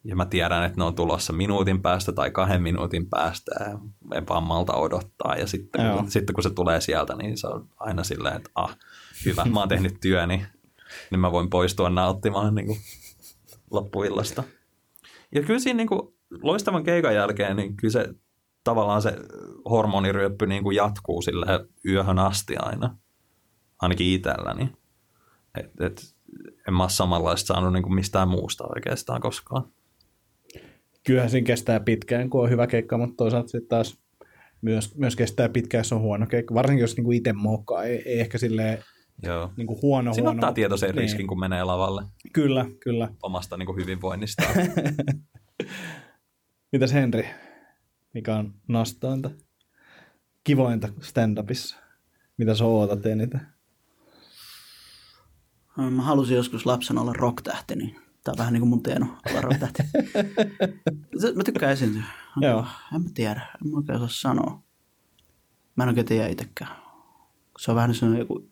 Ja mä tiedän, että ne on tulossa minuutin päästä tai kahden minuutin päästä. Ja en vaan malta odottaa. Ja sitten, kun, sitten kun se tulee sieltä, niin se on aina silleen, että ah, hyvä, mä oon tehnyt työni. Niin mä voin poistua nauttimaan niin kuin loppuillasta. Ja kyllä siinä niin kuin, loistavan keikan jälkeen, niin kyllä se tavallaan se hormoniryöppy niin kuin jatkuu sille yöhön asti aina. Ainakin itselläni. Et, et, en mä ole samanlaista saanut niin kuin mistään muusta oikeastaan koskaan. Kyllähän siinä kestää pitkään, kun on hyvä keikka, mutta toisaalta sitten taas myös, myös kestää pitkään, jos on huono keikka. Varsinkin jos niin kuin itse mokaa, ei, ei ehkä silleen Joo. Niin kuin huono, Siinä huono. ottaa tietoisen niin. riskin, kun menee lavalle Kyllä, kyllä. omasta niin kuin hyvinvoinnistaan. Mitäs Henri, mikä on nastointa, kivointa stand-upissa? Mitä sä ootat eniten? Mä halusin joskus lapsena olla rocktähti, niin tää on vähän niin kuin mun teeno. Se- mä tykkään esiintyä. Joo. En mä tiedä, en mä oikein osaa sanoa. Mä en oikein tiedä itsekään. Se on vähän sellainen joku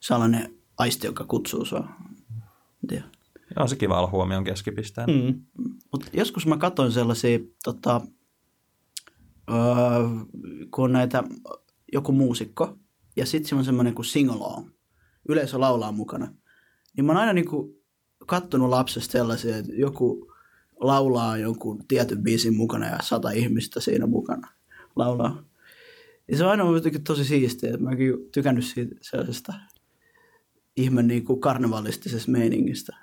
sellainen aisti, joka kutsuu sua. En. Ja on se kiva olla huomion keskipisteen. Mm. Mutta joskus mä katsoin sellaisia, tota, öö, kun on näitä, joku muusikko, ja sitten siinä on semmoinen kuin sing-along. Yleisö laulaa mukana. Niin mä oon aina niinku kattonut lapsesta sellaisia, että joku laulaa jonkun tietyn biisin mukana ja sata ihmistä siinä mukana laulaa. Ja se on aina jotenkin tosi siistiä, että mäkin tykännyt siitä sellaisesta ihme niinku karnevalistisesta meiningistä.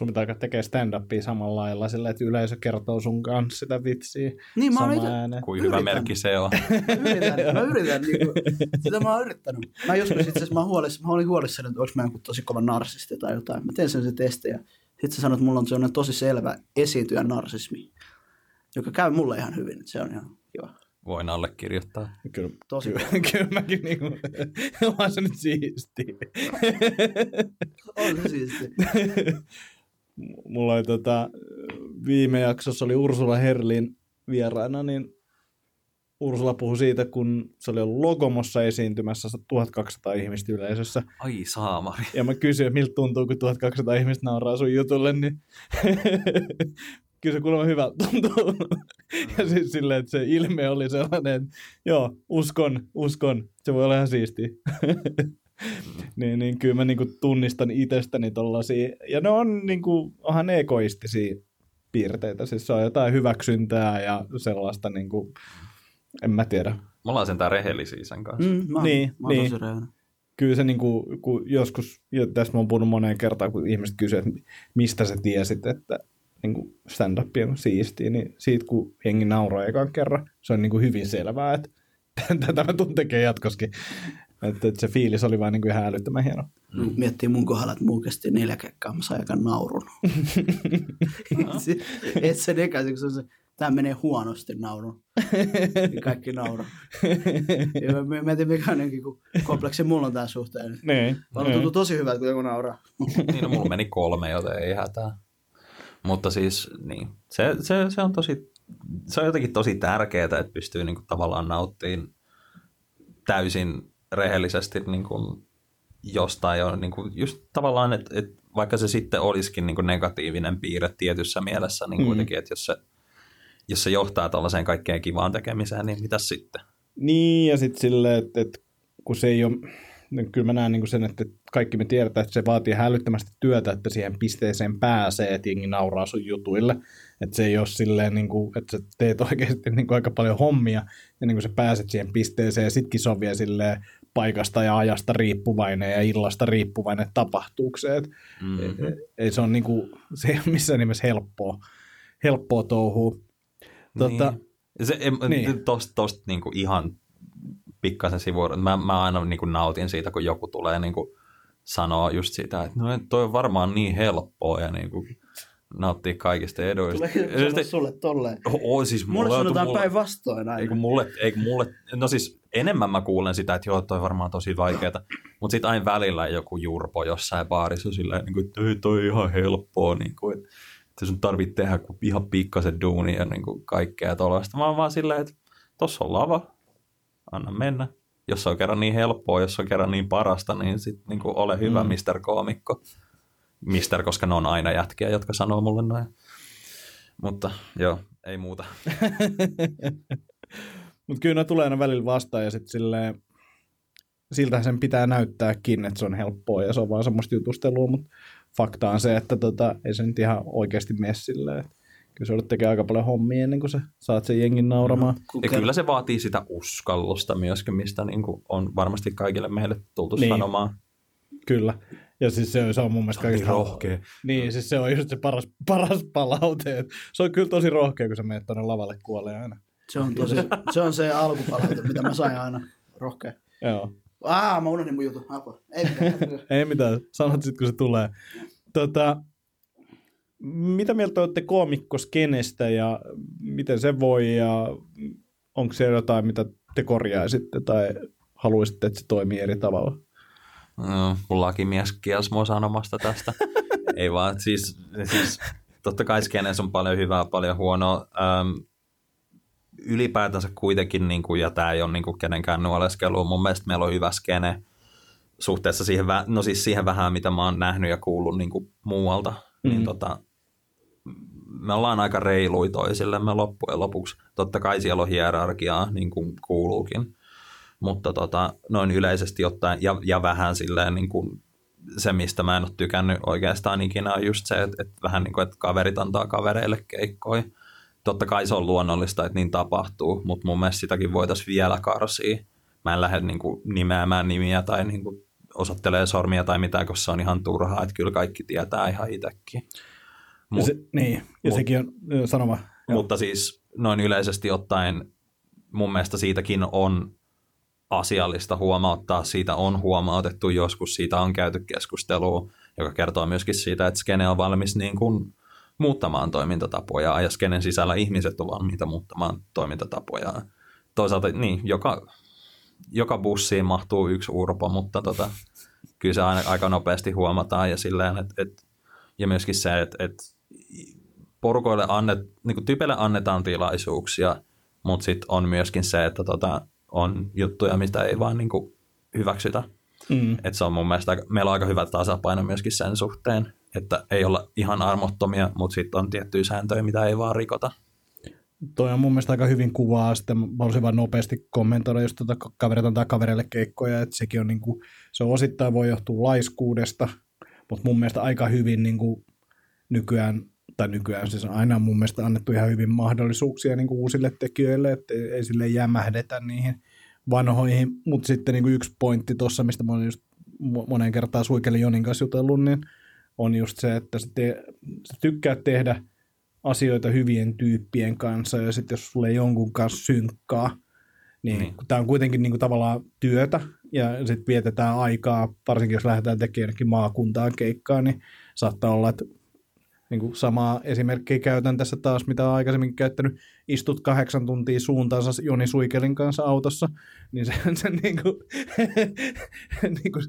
Sun pitää alkaa tekemään stand-upia samalla lailla sillä, että yleisö kertoo sun kanssa sitä vitsiä Niin, mä ääneen. Kuin hyvä Yritän. merkki se on. Mä yritän, mä yritän niinku, sitä mä oon yrittänyt. Mä joskus itse asiassa mä, huolissa, mä olin huolissani, että onko mä joku tosi kova narsisti tai jotain. Mä tein sen se testi ja sitten sä sanoit, että mulla on sellainen tosi selvä esiintyjä narsismi, joka käy mulle ihan hyvin. Se on ihan kiva. Voin allekirjoittaa. Kyllä, Tosi kyllä, kyllä mäkin niinku, onhan se nyt siistiä. On se siisti. Mulla oli tota, viime jaksossa oli Ursula Herlin vieraana, niin Ursula puhui siitä, kun se oli ollut Logomossa esiintymässä 1200 ihmistä yleisössä. Ai saamari. Ja mä kysyin, että miltä tuntuu, kun 1200 ihmistä nauraa sun jutulle, niin kyllä se kuulemma hyvältä tuntuu. ja siis silleen, että se ilme oli sellainen, että joo, uskon, uskon, se voi olla ihan siistiä. niin, niin kyllä mä niinku tunnistan itsestäni tollasia, ja ne on niinku, onhan egoistisia piirteitä, siis se on jotain hyväksyntää ja sellaista niinku, en mä tiedä. Me ollaan sentään rehellisiä sen kanssa. Mm, mä, Niin, mä niin. tosi rehellinen. Kyllä se niinku, kun joskus, ja tästä mä oon puhunut moneen kertaan, kun ihmiset kysyvät, että mistä sä tiesit, että niin stand-up on siistiä, niin siitä kun jengi nauraa ekan kerran, se on niin kuin hyvin selvää, että tätä mä tuun tekemään jatkoskin. Että, että se fiilis oli vaan niin kuin ihan älyttömän hieno. Mm. Miettii mun kohdalla, että muu kesti neljä kekkaa, mä sain aikaan naurun. Et sen ekäisen, kun se on se, tää menee huonosti naurun. Niin Kaikki nauru. Ja mä, mä, mä en tiedä mikä on niin kuin kompleksi mulla on tämän suhteen. Niin. Vaan tuntuu tosi hyvältä, kun joku nauraa. Niin, no, mulla meni kolme, joten ei hätää. Mutta siis, niin, se, se, se on tosi, se on jotenkin tosi tärkeää, että pystyy niin kuin, tavallaan nauttimaan täysin rehellisesti niin kuin, jostain jo, niin kuin, just tavallaan, että, että vaikka se sitten olisikin niin kuin negatiivinen piirre tietyssä mielessä, niin Mm. kuitenkin, että jos se, jos se johtaa tällaiseen kaikkeen kivaan tekemiseen, niin mitä sitten? Niin, ja sitten silleen, että, että kun se ei ole, niin kyllä mä näen niin kuin sen, että kaikki me tiedetään, että se vaatii hälyttömästi työtä, että siihen pisteeseen pääsee, että jengi nauraa sun jutuille. Että se ei ole silleen, niin kuin, että sä teet oikeasti niin kuin aika paljon hommia, ja niin kuin sä pääset siihen pisteeseen, ja sitkin se on vielä silleen paikasta ja ajasta riippuvainen ja illasta riippuvainen, että tapahtuuko se. Että Mm-hmm. ei se on niin kuin, se ei ole missään nimessä helppoa, helppoa touhua. Tota, Niin. Se, Niin. Tosta, tosta niinku ihan pikkasen sivuun. Mä, mä aina niinku nautin siitä, kun joku tulee niinku sanoa just sitä, että no toi on varmaan niin helppoa ja niinku nauttii kaikista eduista. Tuleeko sanoa sitten- sulle tolleen? Oo, siis Mulle mulle, sanotaan mulle, päinvastoin aina. kun mulle, ei kun mulle, no siis enemmän mä kuulen sitä, että joo, toi varmaan tosi vaikeeta, mutta sitten aina välillä joku jurpo jossain baarissa silleen, niin kuin, että ei, toi on ihan helppoa, niin kuin, että, että sun tarvitsee tehdä kuin ihan pikkasen duunia ja niin kuin kaikkea tuollaista. Mä oon vaan silleen, että tossa on lava, anna mennä. Jos se on kerran niin helppoa, jos se on kerran niin parasta, niin sit niin ole hyvä mm. Mr. Koomikko. Mister, koska ne on aina jätkiä, jotka sanoo mulle noin. Mutta joo, ei muuta. Mutta kyllä ne tulee aina välillä vastaan ja sitten silleen, siltä sen pitää näyttääkin, että se on helppoa ja se on vaan semmoista jutustelua, mutta fakta on se, että tota, ei se nyt ihan oikeasti mene silleen. Kyllä se joudut tekemään aika paljon hommia ennen kuin sä saat sen jengin nauramaan. Kun Ja kyllä se vaatii sitä uskallusta myöskin, mistä niin kuin on varmasti kaikille meille tultu niin. sanomaan. Kyllä. Ja siis se, se on mun mielestä Se on niin kaikista... rohkea. Niin, siis se on just se paras, paras palaute. Se on kyllä tosi rohkea, kun sä menet tuonne lavalle kuolee aina. Se on, tosi, se on se alkupalaute, mitä mä sain aina. Rohkea. Joo. Aa, mä unohdin mun jutun. Apua. Ei mitään. Ei mitään, sanot sitten kun se tulee. Tota, mitä mieltä olette koomikkoskenestä ja miten se voi ja onko se jotain, mitä te korjaisitte tai haluaisitte, että se toimii eri tavalla? No, mun lakimies kielsi mua sanomasta tästä. Ei vaan, siis, siis totta kai skeneessä on paljon hyvää, paljon huonoa. Ähm, ylipäätänsä kuitenkin, niin kuin, ja tämä ei ole niin kuin kenenkään nuoleskelua, mun mielestä meillä on hyvä skene suhteessa siihen, no siis siihen vähän, mitä mä oon nähnyt ja kuullut niin kuin muualta. Niin Mhm. tota, me ollaan aika reilui toisillemme loppujen lopuksi. Totta kai siellä on hierarkiaa, niin kuin kuuluukin. Mutta tota, noin yleisesti ottaen, ja, ja vähän silleen niin kuin se, mistä mä en ole tykännyt oikeastaan ikinä, on just se, että, että vähän niin kuin, että kaverit antaa kavereille keikkoja. Totta kai se on luonnollista, että niin tapahtuu, mutta mun mielestä sitäkin voitaisiin vielä karsia. Mä en lähde niin kuin nimeämään nimiä tai niin kuin osoittelee sormia tai mitään, koska se on ihan turhaa, että kyllä kaikki tietää ihan itsekin. Ja Mut- se, niin, ja mut- sekin on sanoma. Joo. mutta siis noin yleisesti ottaen mun mielestä siitäkin on asiallista huomauttaa, siitä on huomautettu joskus, siitä on käyty keskustelua, joka kertoo myöskin siitä, että skene on valmis niin kuin muuttamaan toimintatapoja ja skenen sisällä ihmiset on valmiita muuttamaan toimintatapoja. Toisaalta niin, joka, joka bussiin mahtuu yksi urpo, mutta tota, kyllä se aina aika nopeasti huomataan ja silleen, että, että ja myöskin se, että, että porukoille annet, niin kuin typeille annetaan tilaisuuksia Mutta sitten on myöskin se, että tota, on juttuja, mitä ei vaan niinku hyväksytä. Mm. Et se on mun mielestä, meillä on aika hyvä tasapaino myöskin sen suhteen, että ei olla ihan armottomia, mutta sitten on tiettyjä sääntöjä, mitä ei vaan rikota. Toi on mun mielestä aika hyvin kuvaa. Sitten mä haluaisin vaan nopeasti kommentoida just tuota kaverit antaa kavereille keikkoja, että sekin on niinku, se on osittain voi johtua laiskuudesta, mutta mun mielestä aika hyvin niinku nykyään, tai nykyään siis on aina mun mielestä annettu ihan hyvin mahdollisuuksia niinku uusille tekijöille, että ei, sille jämähdetä niihin vanhoihin, mutta sitten niinku yksi pointti tuossa, mistä mä olen just mo- moneen kertaan Suikelin Jonin kanssa jutellut, niin on just se, että sä, te, sä tykkäät tehdä asioita hyvien tyyppien kanssa, ja sitten jos sulle ei jonkun kanssa synkkaa, niin, Niin. niin. tämä on kuitenkin niin kuin tavallaan työtä, ja sitten vietetään aikaa, varsinkin jos lähdetään tekemään maakuntaan keikkaa, niin saattaa olla, että niin kuin samaa esimerkkiä käytän tässä taas, mitä olen aikaisemmin käyttänyt, istut kahdeksan tuntia suuntaansa Joni Suikelin kanssa autossa, niin se, se niin kuin, niin kuin,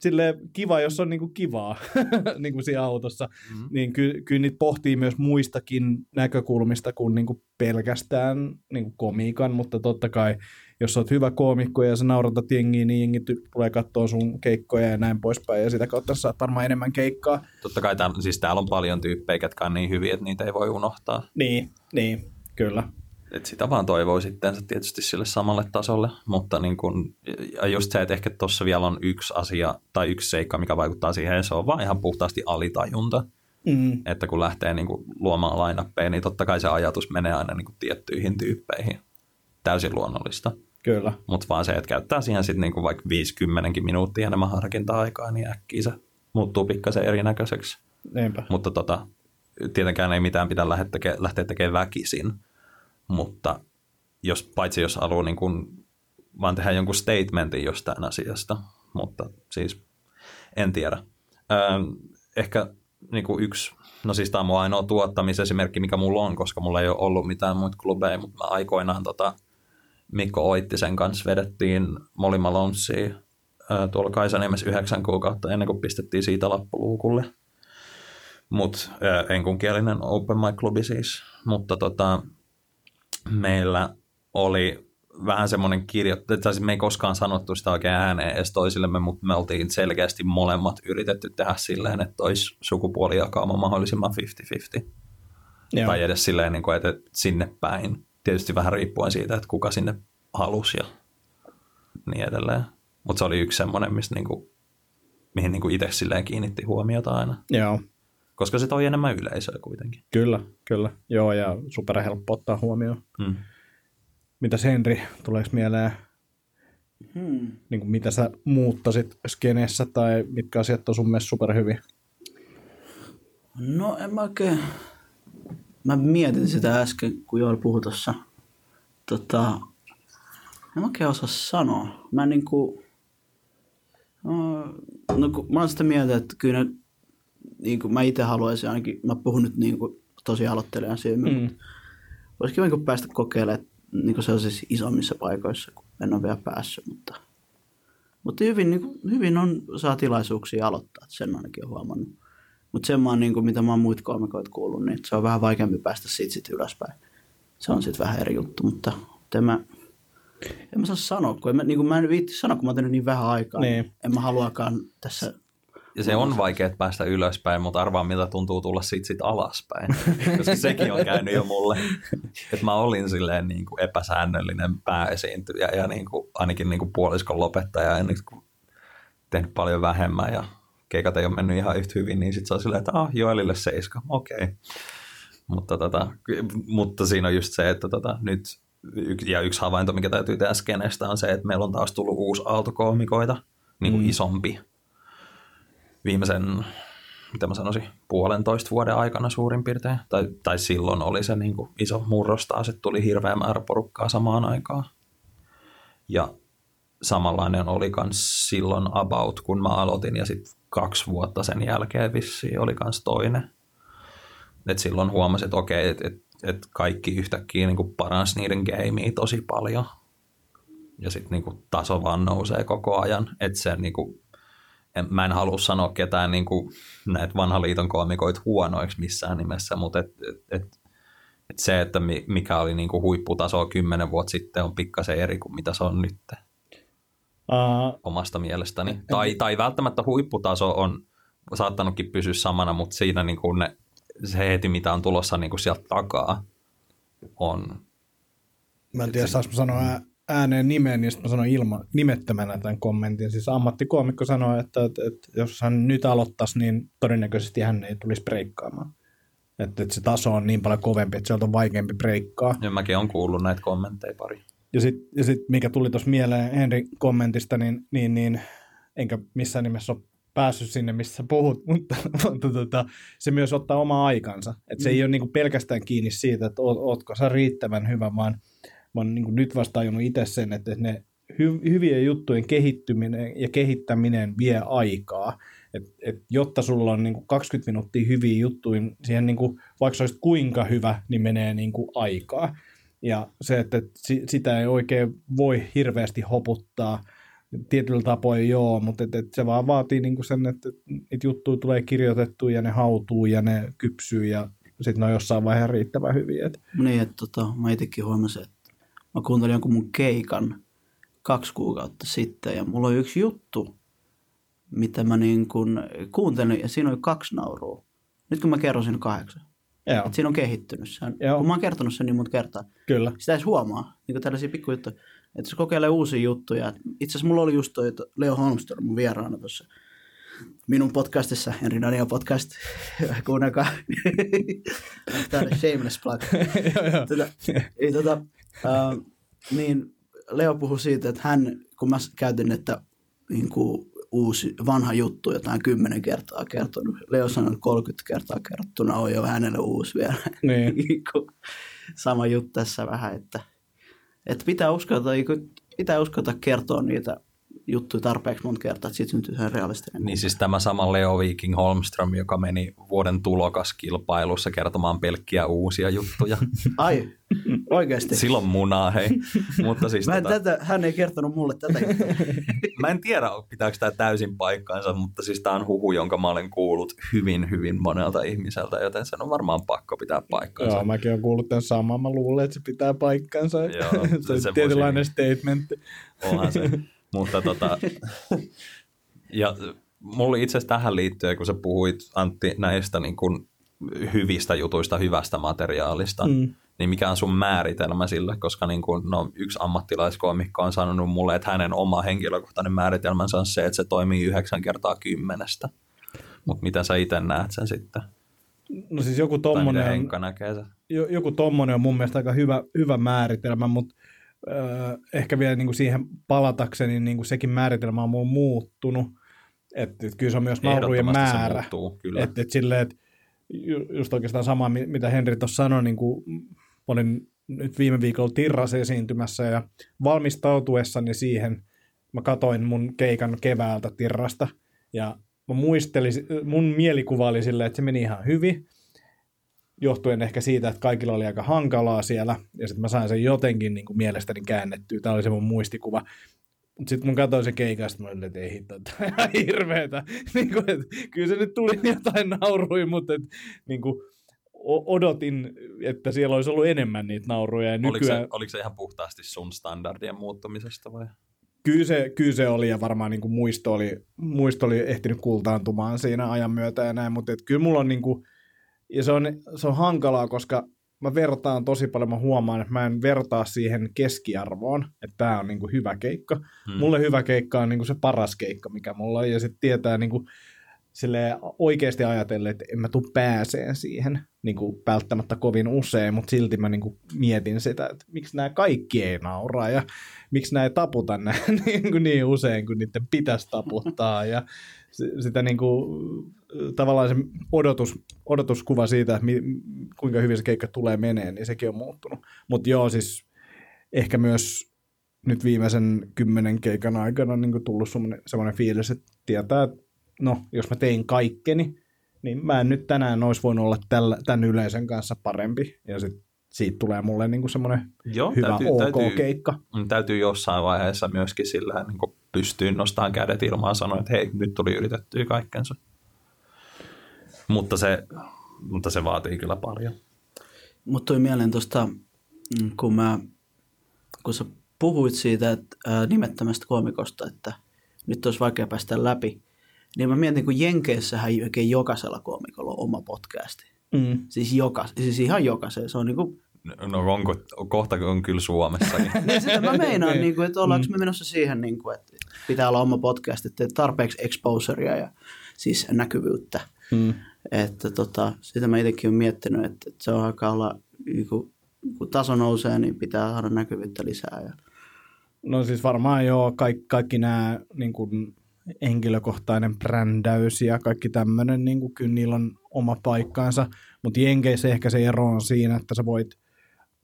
silleen kiva, jos on niin kuin kivaa niin kuin siinä autossa, Mm. niin ky, kyllä niitä pohtii myös muistakin näkökulmista kuin, niin kuin pelkästään niin kuin komiikan, mutta totta kai, jos olet hyvä koomikko ja sä nauratat jengiä, niin jengi tulee katsoa sun keikkoja ja näin poispäin, ja sitä kautta sä saat varmaan enemmän keikkaa. Totta kai täällä, siis täällä on paljon tyyppejä, jotka on niin hyviä, että niitä ei voi unohtaa. Niin, niin, kyllä. Et sitä vaan toivoo sitten tietysti sille samalle tasolle, mutta niin kun, ja just se, että ehkä tuossa vielä on yksi asia tai yksi seikka, mikä vaikuttaa siihen, se on vaan ihan puhtaasti alitajunta. Mm, Että kun lähtee niin kuin luomaan lainappeja, niin totta kai se ajatus menee aina niin kuin tiettyihin tyyppeihin. Täysin luonnollista. kyllä. Mutta vaan se, että käyttää siihen sitten niin kuin vaikka 50 minuuttia enemmän harkinta-aikaa, niin äkkiä se muuttuu pikkasen erinäköiseksi. Niinpä. Mutta tota, tietenkään ei mitään pitää lähteä, teke, lähteä tekemään väkisin, mutta jos, paitsi jos haluaa niin kuin vaan tehdä jonkun statementin jostain asiasta, mutta siis en tiedä. Öö, ehkä niin kuin yksi, no siis tämä on mun ainoa tuottamisesimerkki, mikä mulla on, koska mulla ei ole ollut mitään muita klubeja, mutta mä aikoinaan tota, Mikko Oittisen kanssa vedettiin Molly Malonsia tuolla Kaisaniemessä yhdeksän kuukautta ennen kuin pistettiin siitä lappuluukulle mutta enkunkielinen open mic klubi siis, mutta tota, meillä oli vähän semmoinen kirjo, tai siis me ei koskaan sanottu sitä oikein ääneen edes toisillemme, mutta me oltiin selkeästi molemmat yritetty tehdä silleen, että olisi sukupuolijakauma mahdollisimman 50-50. Joo. Tai edes silleen, niin kuin, että että sinne päin. Tietysti vähän riippuen siitä, että kuka sinne halusi ja niin edelleen. Mutta se oli yksi semmoinen, mistä niin kuin, mihin niin kuin itse silleen kiinnitti huomiota aina. Joo, Koska se toi enemmän yleisöä kuitenkin. kyllä, kyllä. Joo, ja super helppo ottaa huomioon. Mm. Mitäs Henri, tuleeko mieleen, Hmm. niin kuin mitä sä muuttasit skeneessä tai mitkä asiat on sun mielestä superhyviä? No en mä oikein... Mä mietin sitä äsken, kun Joel puhui tossa. Tota, en mä oikein osaa sanoa. Mä niinku... No kun mä oon sitä mieltä, että kyllä ne, niin kuin mä itse haluaisin ainakin, mä puhun nyt niin kuin tosi aloittelijan silmin, mm. mutta olisi kiva niin päästä kokeilemaan niin kuin sellaisissa isommissa paikoissa, kun en ole vielä päässyt, mutta, mutta hyvin, niin kuin, hyvin on, saa tilaisuuksia aloittaa, että sen ainakin on huomannut. Mutta sen mä oon, niin kuin, mitä mä oon muita koomikoita kuullut, niin se on vähän vaikeampi päästä siitä sit ylöspäin. Se on sitten vähän eri juttu, mutta en mä, en mä saa sanoa, kun en mä, niin kuin mä en viitti sanoa, kun mä oon tehnyt niin vähän aikaa. Niin. En mä haluakaan tässä Ja se on vaikea päästä ylöspäin, mutta arvaa miltä tuntuu tulla siitä sit alaspäin. Koska sekin on käynyt jo mulle. Että mä olin silleen niin kuin epäsäännöllinen pääesiintyjä ja niin kuin, ainakin niin kuin puoliskon lopettaja ennen kuin tehnyt paljon vähemmän ja keikat ei ole mennyt ihan yhtä hyvin, niin sitten se on silleen, että ah, Joelille seiska, okei. Okay. Mutta, tota, mutta siinä on just se, että tota, nyt ja yksi havainto, mikä täytyy tehdä skenestä, on se, että meillä on taas tullut uusi aaltokoomikoita, niin kuin mm. isompi viimeisen, mitä mä sanoisin, puolentoista vuoden aikana suurin piirtein. Tai, tai silloin oli se niin kuin iso murros taas, että tuli hirveä määrä porukkaa samaan aikaan. Ja samanlainen oli myös silloin about, kun mä aloitin, ja sitten kaksi vuotta sen jälkeen vissiin oli myös toinen. Et silloin huomasin, että okei, että et, et kaikki yhtäkkiä niin paransi niiden gamea tosi paljon. Ja sitten niin taso vaan nousee koko ajan. Että se niin kuin, en, mä en halua sanoa ketään niin kuin näitä vanhan liiton koomikoita huonoiksi missään nimessä, mutta et, et, et, että se, että mi- mikä oli niin kuin huipputaso kymmenen vuotta sitten, on pikkasen eri kuin mitä se on nyt Uh, omasta mielestäni. Tai, tai välttämättä huipputaso on saattanutkin pysyä samana, mutta siinä niin kuin ne, se heti, mitä on tulossa niin kuin sieltä takaa, on mä en tiedä, saanko sanoa ää- ääneen nimen, niin sitten mä sanon ilman, nimettömänä tämän kommentin. Siis ammattikoomikko sanoi, että, että, että jos hän nyt aloittaisi, niin todennäköisesti hän ei tulisi breikkaamaan. Että, että se taso on niin paljon kovempi, että sieltä on vaikeampi breikkaa. Ja mäkin olen kuullut näitä kommentteja pari. Ja sitten ja sit, mikä tuli tuossa mieleen Henri kommentista, niin, niin, niin enkä missään nimessä ole päässyt sinne, missä sä puhut, mutta, mutta tota, se myös ottaa oma aikansa. Et se mm. ei ole niinku pelkästään kiinni siitä, että oot, ootko sä riittävän hyvä, vaan mä oon niinku nyt vasta tajunnut itse sen, että ne hy, hyvien juttujen kehittyminen ja kehittäminen vie aikaa. Et, et, jotta sulla on niinku 20 minuuttia hyviä juttuja, niin siihen niinku, vaikka se olisi kuinka hyvä, niin menee niinku aikaa. Ja se, että si- sitä ei oikein voi hirveästi hoputtaa, tietyllä tapoin joo, mutta et, et se vaan vaatii niinku sen, että niitä juttuja tulee kirjoitettua ja ne hautuu ja ne kypsyy ja sitten ne on jossain vaiheessa riittävän hyviä. Et, Niin, että tota, mä itsekin huomasin, että mä kuuntelin jonkun mun keikan kaksi kuukautta sitten ja mulla oli yksi juttu, mitä mä niin kun kuuntelin ja siinä oli kaksi naurua. Nyt kun mä kerron siinä kahdeksan. Joo, Et siinä on kehittynyt. Se on, Joo. kun mä oon kertonut sen niin monta kertaa. kyllä. Sitä edes huomaa, niin kuin tällaisia pikkujuttuja. Että se kokeilee uusia juttuja. Itse asiassa mulla oli just toi että Leo Holmström mun vieraana tuossa minun podcastissa, Henri Daniel podcast. Kuunnelkaa. Tämä on shameless plug. Tota, ei, tota, äh, niin Leo puhui siitä, että hän, kun mä käytin, että niin kuin, uusi, vanha juttu jotain kymmenen kertaa kertonut. Leo sanoi, että 30 kertaa kerrottuna on jo hänelle uusi vielä. Niin. Kun Sama juttu tässä vähän, että, että pitää uskota, pitää uskota kertoa niitä juttuja tarpeeksi monta kertaa, että siitä syntyy ihan realistinen. Niin siis tämä sama Leo Viking Holmström, joka meni vuoden tulokaskilpailussa kertomaan pelkkiä uusia juttuja. Ai, oikeasti. Silloin munaa, hei. Mutta siis Mä en tota, tätä, hän ei kertonut mulle tätä mä en tiedä, pitääkö tämä täysin paikkaansa, mutta siis tämä on huhu, jonka mä olen kuullut hyvin, hyvin monelta ihmiseltä, joten sen on varmaan pakko pitää paikkaansa. Joo, mäkin olen kuullut tämän saman. Mä luulen, että se pitää paikkansa. Joo, se on se tietynlainen voisi- statementti. Onhan se. Mutta tota, ja mulla itse asiassa tähän liittyen, kun sä puhuit Antti näistä niin kuin hyvistä jutuista, hyvästä materiaalista, Mm. niin mikä on sun määritelmä sille, koska niin kuin, no, yksi ammattilaiskoomikko on sanonut mulle, että hänen oma henkilökohtainen määritelmänsä on se, että se toimii yhdeksän kertaa kymmenestä. Mutta miten sä itse näet sen sitten? No siis joku tommonen, näkee sen? joku tommonen on mun mielestä aika hyvä, hyvä määritelmä, mutta öö, ehkä vielä niin kuin siihen palatakseni, niin kuin sekin määritelmä on mulla muuttunut. Että et kyllä se on myös naurujen määrä. muuttuu, kyllä. Että et silleen, että ju- just oikeastaan sama, mi- mitä Henri tuossa sanoi, niin kuin olin nyt viime viikolla Tirras esiintymässä ja valmistautuessani siihen mä katoin mun keikan keväältä Tirrasta ja mä muistelin, mun mielikuva oli silleen, että se meni ihan hyvin, johtuen ehkä siitä, että kaikilla oli aika hankalaa siellä, ja sitten mä sain sen jotenkin niin kuin mielestäni käännettyä. Tämä oli se mun muistikuva. Mutta sitten mun katsoin se sit mä olin, että ei hitto, tää on hirveetä. niin kuin, että, kyllä se nyt tuli jotain naurui, mutta et, niin kuin, odotin, että siellä olisi ollut enemmän niitä nauruja. Ja Oliko, nykyään, se, oliko se ihan puhtaasti sun standardien muuttumisesta vai? kyllä, se, kyllä se oli, ja varmaan niin kuin muisto, oli, muisto oli ehtinyt kultaantumaan siinä ajan myötä ja näin, mutta et, kyllä mulla on, niin kuin, ja se on, se on hankalaa, koska mä vertaan tosi paljon, mä huomaan, että mä en vertaa siihen keskiarvoon, että tämä on niin kuin hyvä keikka. Hmm. Mulle hyvä keikka on niin kuin se paras keikka, mikä mulla on, ja sitten tietää niin kuin, silleen oikeasti ajatellen, että en mä tuu pääseen siihen niin kuin välttämättä kovin usein, mutta silti mä niin kuin mietin sitä, että miksi nämä kaikki ei nauraa ja miksi nämä ei taputa niin, kuin niin usein, kun niiden pitäisi taputtaa ja sitä niin kuin, tavallaan se odotus, odotuskuva siitä, että mi, kuinka hyvin se keikka tulee meneen, niin sekin on muuttunut. Mutta joo, siis ehkä myös nyt viimeisen kymmenen keikan aikana niin kuin tullut semmoinen, semmoinen fiilis, että tietää, että no, jos mä tein kaikkeni, niin mä en nyt tänään olisi voinut olla tällä, tämän yleisön kanssa parempi. Ja sit, siitä tulee mulle niin semmoinen hyvä täytyy, ok täytyy, keikka. Mm, täytyy jossain vaiheessa myöskin sillä niin pystyy nostamaan kädet ilmaan ja sanoa, että hei, nyt tuli yritettyä kaikkensa. Mutta se, mutta se vaatii kyllä paljon. Mutta tuli mieleen tuosta, mm, kun, mä, kun sä puhuit siitä että, ää, nimettömästä komikosta, että nyt olisi vaikea päästä läpi, niin mä mietin, kun Jenkeissähän oikein jokaisella komikolla on oma podcasti. Mm. Siis, joka, siis ihan jokaisen. Se on niinku, No onko, kohta on kyllä Suomessakin. niin sitä mä meinaan, Niin. niinku, että ollaanko me menossa siihen, niinku, että pitää olla oma podcast, että tarpeeksi exposurea ja siis näkyvyyttä. Mm. Että tota, sitä mä itsekin olen miettinyt, että, että se on aika olla, niinku, kun taso nousee, niin pitää saada näkyvyyttä lisää. Ja, No siis varmaan joo, kaikki, kaikki nämä niin kuin henkilökohtainen brändäys ja kaikki tämmöinen, niin kuin, kyllä niillä on oma paikkaansa, mutta Jenkeissä ehkä se ero on siinä, että sä voit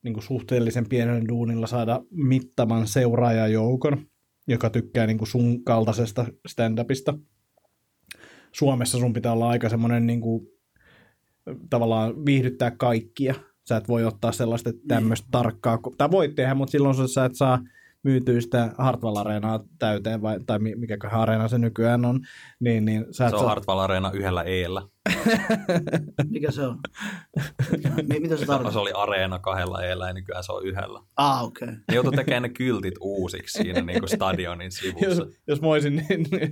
niin kuin suhteellisen pienellä duunilla saada mittavan seuraajajoukon, joka tykkää niin kuin sun kaltaisesta stand-upista. Suomessa sun pitää olla aika semmoinen niin kuin, tavallaan viihdyttää kaikkia. Sä et voi ottaa sellaista tämmöistä tarkkaa, tai voit tehdä, mutta silloin sä et saa myytyä sitä Hartwall Areenaa täyteen, vai, tai mi- mikä areena se nykyään on, niin, niin sä Se on saa, Hartwall Areena yhdellä eellä. mikä se on? Mi- Mitä se Se tarkoittaa? oli Areena kahdella eellä ja nykyään se on yhdellä. Ah, okei. Okay. Ne joutui tekemään ne kyltit uusiksi siinä niin kuin stadionin jos, sivussa. jos mä olisin niin, niin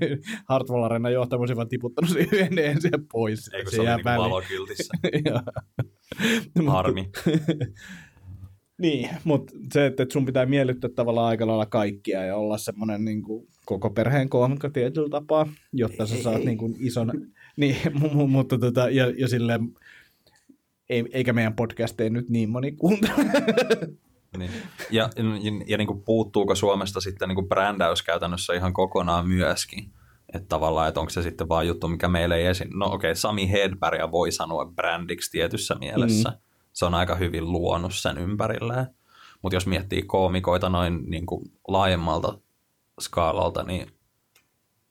Hartwall Areenan johtaja, mä olisin vaan tiputtanut sen yhden ensin pois. Eikö Se se oli jää niin valokyltissä? Harmi. Niin, mutta se, että sun pitää miellyttää tavallaan aika lailla kaikkia ja olla semmoinen niin kuin koko perheen koomikko tietyllä tapaa, jotta sä saat niin kuin ison, niin, mu- mu- mutta tota, ja, ja silleen, ei, eikä meidän podcasteja nyt niin moni kuuntele. Niin. Ja, ja, ja niin kuin puuttuuko Suomesta sitten niin kuin brändäys käytännössä ihan kokonaan myöskin? Että tavallaan, että onko se sitten vaan juttu, mikä meille ei esiin. No okei, okay, Sami Hedbergia voi sanoa brändiksi tietyssä mielessä. Mm. Se on aika hyvin luonut sen ympärilleen. Mutta jos miettii koomikoita noin niin kuin laajemmalta skaalalta, niin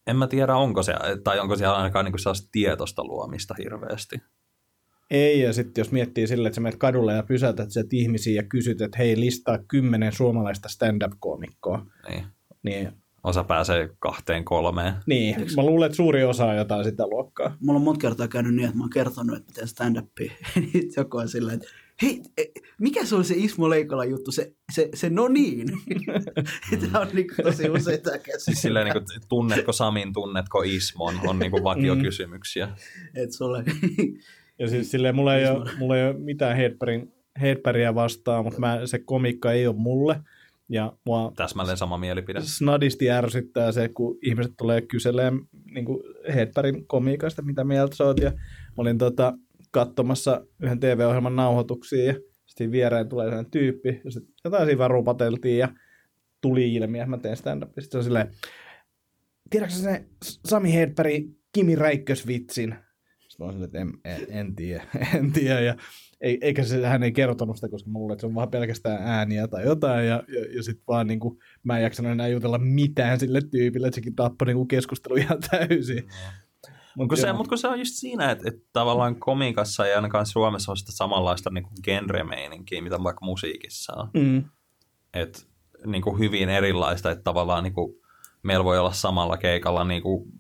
en mä tiedä, onko se, tai onko siellä ainakaan niin kuin sellaista tietoista luomista hirveästi. Ei, ja sitten jos miettii sille, että sä menet kadulle ja pysäytät sieltä ihmisiä ja kysyt, että hei, listaa kymmenen suomalaista stand-up-koomikkoa, Niin. niin, Osa pääsee kahteen kolmeen. niin mä luulen, että suuri osa on jotain sitä luokkaa. Mulla on monta kertaa käynyt niin, että mä oon kertonut, että mä teen stand-upia. Niin joku on silleen, että hei, e, mikä se on se Ismo Leikola juttu, se, se, se no niin. Tämä on niin tosi usein tämä Siis käsitys. silleen, niin kuin, tunnetko Samin, tunnetko Ismon, on niin kuin vakiokysymyksiä. Että sulle, Ja siis silleen, mulla ei, ole, mulla ei ole mitään Hedbergia vastaan, mutta mä, se komikka ei ole mulle. Ja mua Täsmälleen sama mielipide. snadisti ärsyttää se, kun ihmiset tulee kyselemään niin Hedbergin komiikasta, mitä mieltä sä oot. Ja mä olin tota, katsomassa yhden TV-ohjelman nauhoituksia ja sitten viereen tulee sellainen tyyppi ja sitten jotain siinä vaan rupateltiin ja tuli ilmi, että mä teen stand-up. Sitten se on silleen, tiedätkö se Sami Hedbergin Kimi Räikkös-vitsin? Olin silleen, että en, en, en tiedä, en tiedä. Ja ei, eikä se, hän ei kertonut sitä, koska mä luulen, että se on vaan pelkästään ääniä tai jotain. Ja, ja, ja sitten vaan niin kuin, mä en jaksanut enää jutella mitään sille tyypille, että sekin tappoi niin kuin keskustelu ihan täysin. Mutta kun, se, mut kun se on just siinä, että, että tavallaan komikassa ei ainakaan Suomessa ole sitä samanlaista niin genre-meininkiä, mitä vaikka musiikissa on. Mm. Et, niin kuin hyvin erilaista, että tavallaan niin kuin, meillä voi olla samalla keikalla niin, kuin,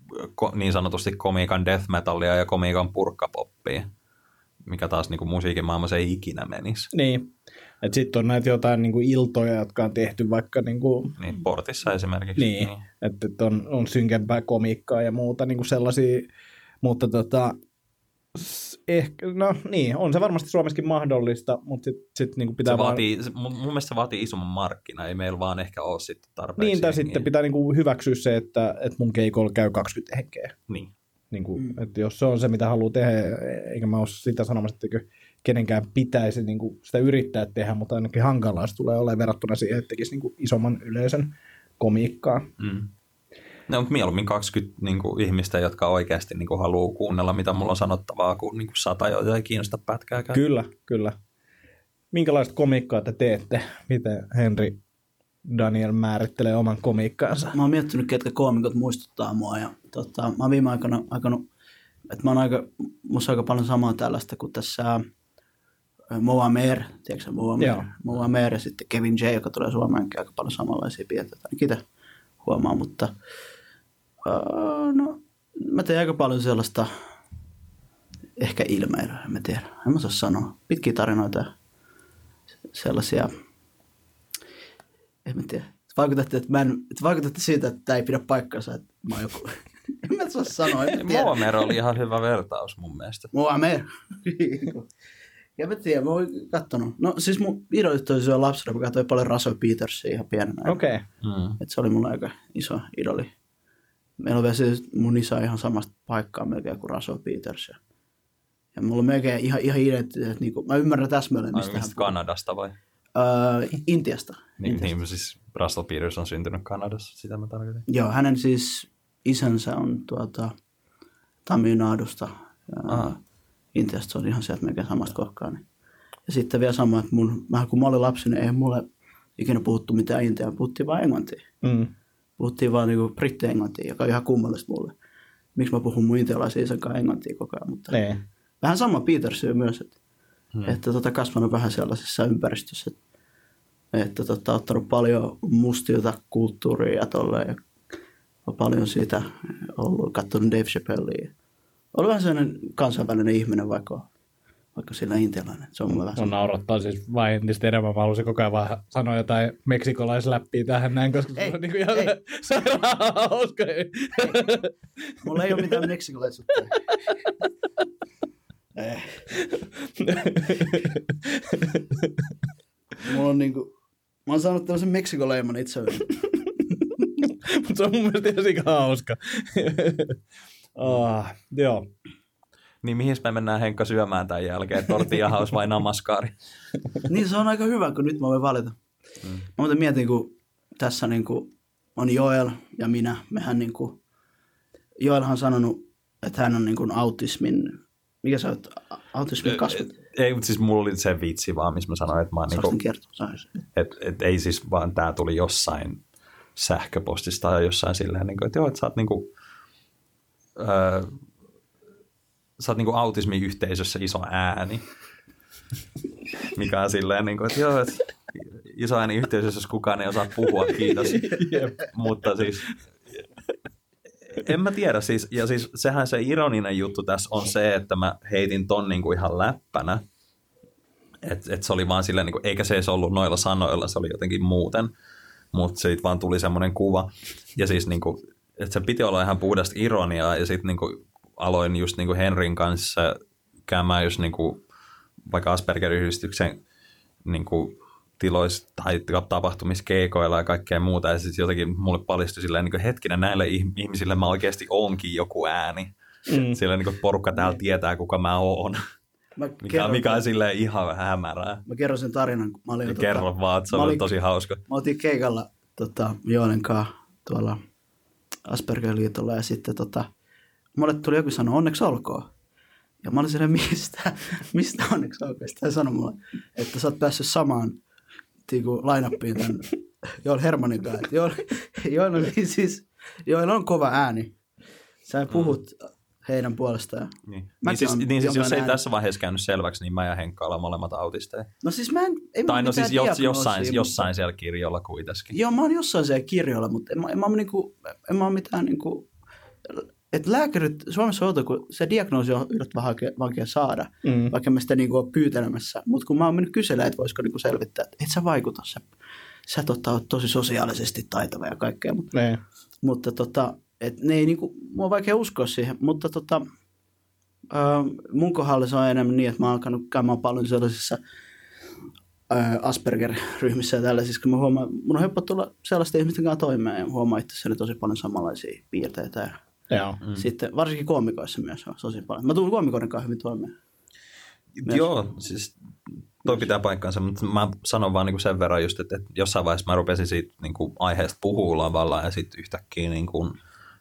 niin sanotusti komiikan death metallia ja komiikan purkkapoppia, mikä taas niin kuin musiikin maailmassa ei ikinä menisi. Niin. Että sitten on näitä jotain niin kuin iltoja, jotka on tehty vaikka niin kuin, Niin, portissa esimerkiksi. Niin, että että on, on synkempää komiikkaa ja muuta niin kuin sellaisia, mutta tota, ehkä, no niin, on se varmasti Suomessakin mahdollista, mutta sitten sit niin pitää Se vaan, vaatii, se, mun mun mielestä se vaatii isomman markkina, ei meillä vaan ehkä ole sitten tarpeeksi. niin, tai sitten pitää niin kuin hyväksyä se, että, että mun keikolla käy 20 henkeä. Niin. Niin kuin, Mm. mm. että jos se on se, mitä haluaa tehdä, eikä mä ole sitä sanomassa, että kenenkään pitäisi niin kuin sitä yrittää tehdä, mutta ainakin hankalaa se tulee olemaan verrattuna siihen, että tekisi niin kuin isomman yleisön komiikkaa. Mm. No, mutta mieluummin 20 niin kuin, ihmistä, jotka oikeasti niin kuin, haluaa kuunnella, mitä mulla on sanottavaa, kuin, niin kuin sata, joita ei kiinnosta pätkääkään. Kyllä, kyllä. Minkälaista komiikkaa te teette? Miten Henri Daniel määrittelee oman komiikkaansa? mä oon miettinyt, ketkä koomikot muistuttaa mua. Ja, tota, mä oon viime aikana aikanut, että mä oon aika, musta on aika paljon samaa tällaista kuin tässä äh, Moa Mer, tiedätkö Moa Mer? Joo. Moa Mer ja sitten Kevin J, joka tulee Suomeenkin aika paljon samanlaisia piirteitä. Ainakin huomaa, mutta uh, no, mä teen aika paljon sellaista ehkä ilmeilyä, en mä tiedä. En mä saa sanoa. Pitkiä tarinoita. sellaisia, en mä tiedä, vaikutatte, että mä en, että vaikutatte siitä, että tämä ei pidä paikkansa, että mä oon joku, en mä saa sanoa, en mä tiedä. Muomer oli ihan hyvä vertaus mun mielestä. Muammer. ja mä tiedän, mä oon kattonut. No siis mun idolit oli silloin lapsena, mä katsoin paljon Russell Petersia ihan pienenä. Okei. Okay. Mm. Et se oli mulla aika iso idoli. Meillä on vielä siis mun isä ihan samasta paikkaa melkein kuin Russell Peters. Ja, ja mulla on melkein ihan, ihan identiteet, niin kuin, mä ymmärrän täsmälleen, Ai, mistä hän mistä puhuu. Kanadasta vai? Öö, Intiasta. Niin, Intiasta. niin, siis Russell Peters on syntynyt Kanadassa, sitä mä tarkoitin. Joo, hänen siis isänsä on tuota. Ja Aha. Intiasta se on ihan sieltä melkein samasta kohkaa. Niin. Ja sitten vielä sama, että mun, mä, kun mä olin lapsi, niin ei mulle ikinä puhuttu mitään intiaa, puhuttiin vain englantia. Mm. Puhuttiin vaan niinku britti-englantia, joka on ihan kummallista mulle. Miksi mä puhun mun intialaisen isän kanssa englantia koko ajan, mutta Niin. vähän sama Peters myös, että, Hmm. että tota, kasvanut vähän sellaisessa ympäristössä, että, että tota, ottanut paljon mustilta kulttuuria ja tolleen, ja on paljon siitä ollut, katsonut Dave Chappellia. Oli vähän sellainen kansainvälinen ihminen, vaikka, vaikka sillä intialainen. Se on vähän Mun naurattaa siis vain entistä enemmän. Mä halusin koko ajan vaan sanoa jotain meksikolaisläppiä tähän näin, koska se Ei, on niin kuin ihan ei. sairaan hauska. Mulla ei ole mitään meksikolaisuutta. Eh. Mulla on niinku, mä oon saanut tämmöisen meksikoleiman itselleni. Mutta se on mun mielestä ihan hauska. oh, joo. Niin mihin me mennään Henkka syömään tämän jälkeen? Tortilla house vai namaskaari? niin se on aika hyvä, kun nyt mä voin valita. Mm. Mä muuten mietin, kun tässä niinku on Joel ja minä. Mehän niinku, Joelhan on sanonut, että hän on niinku autismin, mikä sä oot, autismin kasvot. Ei, mutta siis mulla oli se vitsi vaan, missä mä sanoin, että mä oon niinku... kertoa, et, et ei siis vaan tää tuli jossain sähköpostista tai jossain silleen, niin kuin, että joo, että sä oot niinku, öö, sä oot niinku autismiyhteisössä iso ääni. Mikä on silleen, niin kuin, että joo, että iso ääni yhteisössä, jos kukaan ei osaa puhua, kiitos. Mutta siis en mä tiedä, siis, ja siis sehän se ironinen juttu tässä on se, että mä heitin ton niinku ihan läppänä, että et se oli vaan silleen, niinku, eikä se edes ollut noilla sanoilla, se oli jotenkin muuten, mutta siitä vaan tuli semmoinen kuva, ja siis niinku, että se piti olla ihan puhdasta ironiaa, ja sitten niinku, aloin just niinku Henrin kanssa käymään just niinku, vaikka Asperger-yhdistyksen niinku, tiloissa tai tapahtumissa keikoilla ja kaikkea muuta. Ja sitten jotenkin mulle paljastui silleen, niin kuin, hetkinen, näille ih- ihmisille mä oikeasti onkin joku ääni. Mm. Silleen niin kuin, porukka täällä tietää, kuka mä oon. Mä Mikä, kerron, mikä on silleen ihan hämärää. mä kerron sen tarinan, kun mä olin... Ja kerro vaan, että se oli tosi hauska. Mä oltiin keikalla tota, Joonen kanssa tuolla Asperger-liitolla ja sitten tota, mulle tuli joku sanoa onneksi olkoon. Ja mä olin silleen, mistä, mistä onneksi olkoon. Sitten hän sanoi mulle, että sä oot päässyt samaan tiiku, lainappiin tämän Joel Hermanin kanssa. Joel, Joel, on siis, Joel on kova ääni. Sä puhut heidän puolestaan. Niin, niin Mäkin siis, niin siis jos ei ääni. tässä vaiheessa käynyt selväksi, niin mä ja Henkka ollaan molemmat autisteja. No siis mä en, ei Tai no siis jos, jossain, mutta- jossain siellä kirjolla kuitenkin. Joo, mä oon jossain siellä kirjoilla, mutta en, mä- en, mä, niinku, en mä ole mitään niinku, että lääkärit, Suomessa on outo, kun se diagnoosi on yllättävän vaikea, vaikea saada, Mm. vaikka mä sitä niinku ole pyytelemässä. Mutta kun mä oon mennyt kyselemään, että voisiko niinku selvittää, että et sä vaikuta, sä, sä tota, oot tosi sosiaalisesti taitava ja kaikkea, mutta, Niin. mutta tota, et ne ei niinku, mua on vaikea uskoa siihen, mutta tota, ö, mun kohdalla se on enemmän niin, että mä oon alkanut käymään paljon sellaisissa ö, Asperger-ryhmissä ja tällaisissa, kun mä huomaan, mun on helppo tulla sellaisten ihmisten kanssa toimeen ja huomaa itsessäni tosi paljon samanlaisia piirteitä. Ja Joo. mm. Sitten varsinkin koomikoissa myös on tosi paljon. Mä tulen koomikoiden kanssa hyvin toimeen. Myös. Joo, siis toi pitää paikkansa, mutta mä sanon vaan niinku sen verran just, että, että jossain vaiheessa mä rupesin siitä niinku aiheesta puhua lavalla ja sitten yhtäkkiä niinku,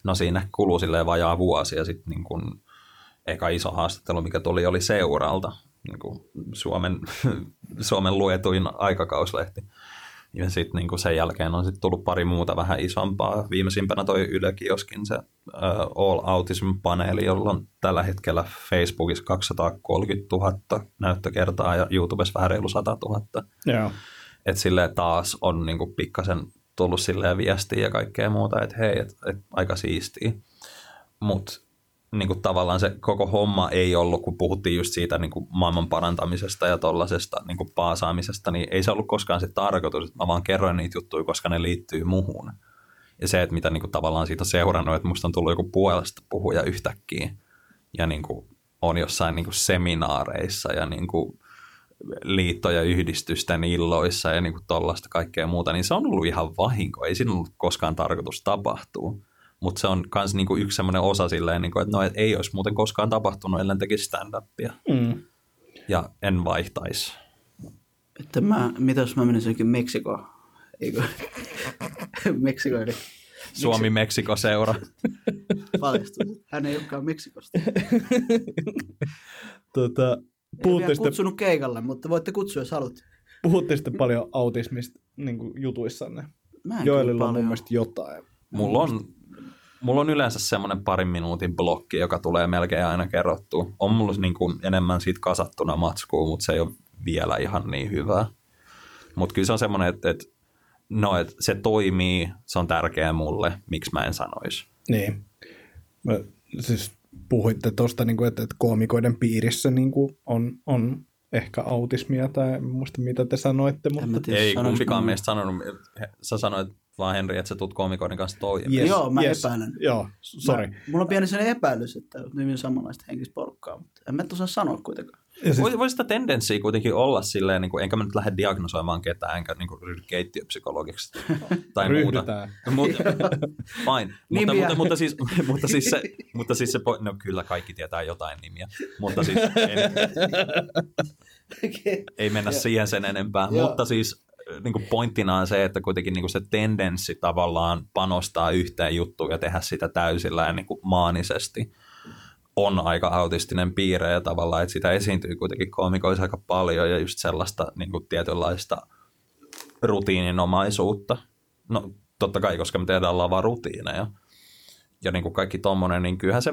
no siinä kuluu silleen vajaa vuosi ja sitten niinku, eka iso haastattelu, mikä tuli, oli seuralta, niinku Suomen, Suomen luetuin aikakauslehti. Ja sitten niinku sen jälkeen on sit tullut pari muuta vähän isompaa. Viimeisimpänä toi Yle Kioskin se uh, All Autism-paneeli, jolla on tällä hetkellä Facebookissa 230 000 näyttökertaa ja YouTubessa vähän reilu 100 000. Joo. Että silleen taas on niinku pikkasen tullut silleen viestiä ja kaikkea muuta, että hei, et, et aika siistiä. Mutta niin kuin tavallaan se koko homma ei ollut, kun puhuttiin just siitä niin kuin maailman parantamisesta ja tollaisesta niin kuin paasaamisesta, niin ei se ollut koskaan se tarkoitus, että mä vaan kerroin niitä juttuja, koska ne liittyy muhun. Ja se, että mitä niin kuin tavallaan siitä on seurannut, että musta on tullut joku puolesta puhuja yhtäkkiä ja niin kuin on jossain niin kuin seminaareissa ja niin kuin liitto- ja yhdistysten illoissa ja niin kuin tollaista kaikkea muuta, niin se on ollut ihan vahinko. Ei siinä ollut koskaan tarkoitus tapahtua. Mutta se on myös niinku yksi semmoinen osa silleen, niinku, että no, et ei olisi muuten koskaan tapahtunut, ellen tekisi stand-upia. Mm. Ja en vaihtaisi. Että mä, mitä jos mä menisin jonkin Meksikoon? Eikö? Meksiko eli Suomi-Meksiko-seura. paljastus. Hän ei olekaan Meksikosta. Tota, puhutte, sitten, kutsunut keikalle, mutta voitte kutsua, jos haluatte. puhutte sitten paljon autismista niin kuin jutuissanne. Mä en Joelilla kyllä on mun mielestä jotain. Mulla on, mulla on yleensä semmoinen parin minuutin blokki, joka tulee melkein aina kerrottua. On mulla niin kuin enemmän siitä kasattuna matskua, mutta se ei ole vielä ihan niin hyvää. Mutta kyllä se on semmoinen, että, että no, että se toimii, se on tärkeää mulle, miksi mä en sanoisi. Niin. Mä, siis puhuitte tuosta, niin että, että koomikoiden piirissä niin kuin on, on ehkä autismia tai en muista mitä te sanoitte, mutta tiedä, Ei kumpikaan meistä sanonut, sä sanoit vaan Henri, että sä tulet koomikoiden kanssa toimeen. Yes, Joo, mä yes. epäilen. Joo, sorry. Mä, mulla on pieni sellainen epäilys, että on hyvin samanlaista henkistä porukkaa, mutta en mä et osaa sanoa kuitenkaan. Siis, Voisi, voisi sitä tendenssiä kuitenkin olla silleen, niin kuin, enkä mä nyt lähde diagnosoimaan ketään, enkä niin kuin, ryhdy keittiöpsykologiksi tai muuta. Mut, fine. mutta, Nimiä. mutta, mutta, siis, mutta, siis se, mutta siis se, po- no kyllä kaikki tietää jotain nimiä, mutta siis en, ei mennä siihen sen enempää. Joo. Mutta siis niin kuin pointtina on se, että kuitenkin niin kuin se tendenssi tavallaan panostaa yhteen juttuun ja tehdä sitä täysillä niin kuin maanisesti on aika autistinen piirre ja tavallaan, että sitä esiintyy kuitenkin koomikoissa aika paljon ja just sellaista niin kuin tietynlaista rutiininomaisuutta. No totta kai, koska me tehdään lavaa rutiineja. Ja niin kuin kaikki tommonen, niin kyllähän se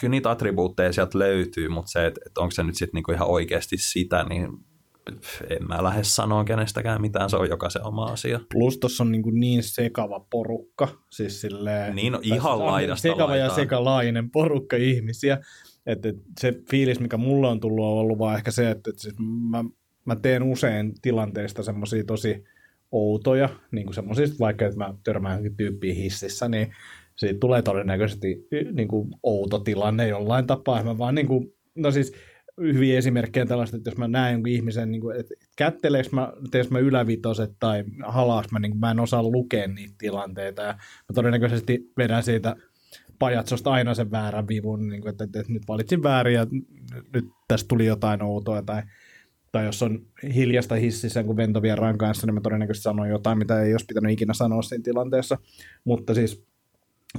kyllä niitä attribuutteja sieltä löytyy, mutta se, että, että onko se nyt sitten niin ihan oikeasti sitä, niin en mä lähde sanoa kenestäkään mitään, se on jokaisen oma asia. Plus tuossa on niin, kuin niin sekava porukka, siis silleen, Niin, no ihan tai laidasta Sekava ja laitaan. sekalainen porukka ihmisiä. Että et se fiilis, mikä mulla on tullut, on ollut vaan ehkä se, että et siis mä, mä teen usein tilanteista semmoisia tosi outoja, niin kuin semmoisista, vaikka että mä törmään johonkin tyyppiin hississä, niin siitä tulee todennäköisesti niin kuin outo tilanne jollain tapaa. Ja Mä vaan niin kuin, no siis hyviä esimerkkejä tällaista, että jos mä näen jonkun ihmisen, niin kuin, että kätteleekö mä, teekö mä ylävitoset tai halaaks mä, niin kuin, mä en osaa lukea niitä tilanteita. Ja mä todennäköisesti vedän siitä pajatsosta aina sen väärän vivun, niin kuin, että, että, että nyt valitsin väärin ja nyt, tästä tuli jotain outoa tai, tai jos on hiljasta hississä kuin ventovieraan kanssa, niin mä todennäköisesti sanon jotain, mitä ei olisi pitänyt ikinä sanoa siinä tilanteessa, mutta siis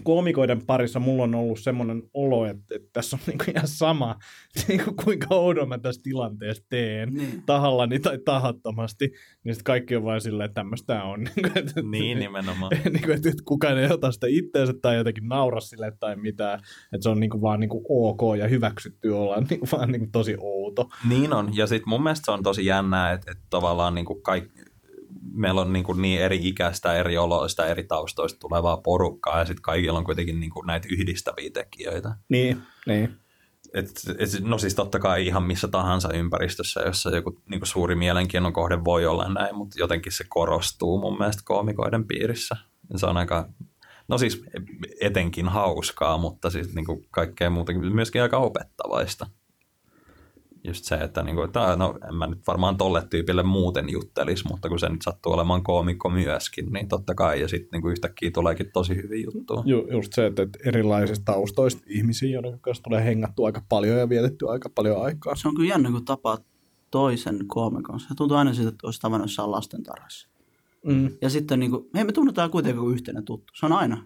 koomikoiden parissa mulla on ollut semmoinen olo, että, että tässä on niin kuin ihan sama, niin kuin kuinka oudon mä tässä tilanteessa teen, Niin. tahallani tai tahattomasti, niin sitten kaikki on vain silleen, että tämmöistä on. Niin, kuin, että, Niin nimenomaan. niin kuin, että kukaan ei ota sitä itteensä tai jotenkin naura sille tai mitään, että se on niin kuin vaan niin kuin ok ja hyväksytty olla niin kuin vaan niin kuin tosi outo. Niin on, ja sitten mun mielestä se on tosi jännää, että, että tavallaan niin kuin kaikki, meillä on niin, kuin niin eri ikäistä, eri oloista, eri taustoista tulevaa porukkaa, ja sitten kaikilla on kuitenkin niin kuin näitä yhdistäviä tekijöitä. Niin, niin. Et, et, no siis totta kai ihan missä tahansa ympäristössä, jossa joku niin kuin suuri mielenkiinnon kohde voi olla näin, mutta jotenkin se korostuu mun mielestä koomikoiden piirissä. Se on aika, no siis etenkin hauskaa, mutta siis niin kuin kaikkea muutakin, myöskin aika opettavaista. Just se, että, niin kuin, että no, en mä nyt varmaan tolle tyypille muuten juttelis, mutta kun se nyt sattuu olemaan koomikko myöskin, niin totta kai, ja sitten niin yhtäkkiä tuleekin tosi hyviä juttuja. Ju, just se, että, että erilaisista taustoista ihmisiä, joiden kanssa tulee hengattua aika paljon ja vietetty aika paljon aikaa. Se on kyllä jännä, kun tapaa toisen koomikon. Se tuntuu aina siltä, että olisi tavannut jossain lastentarhassa. Mm. Ja sitten niin kuin, hei me tunnetaan kuitenkin kuin yhteinen tuttu. Se on aina.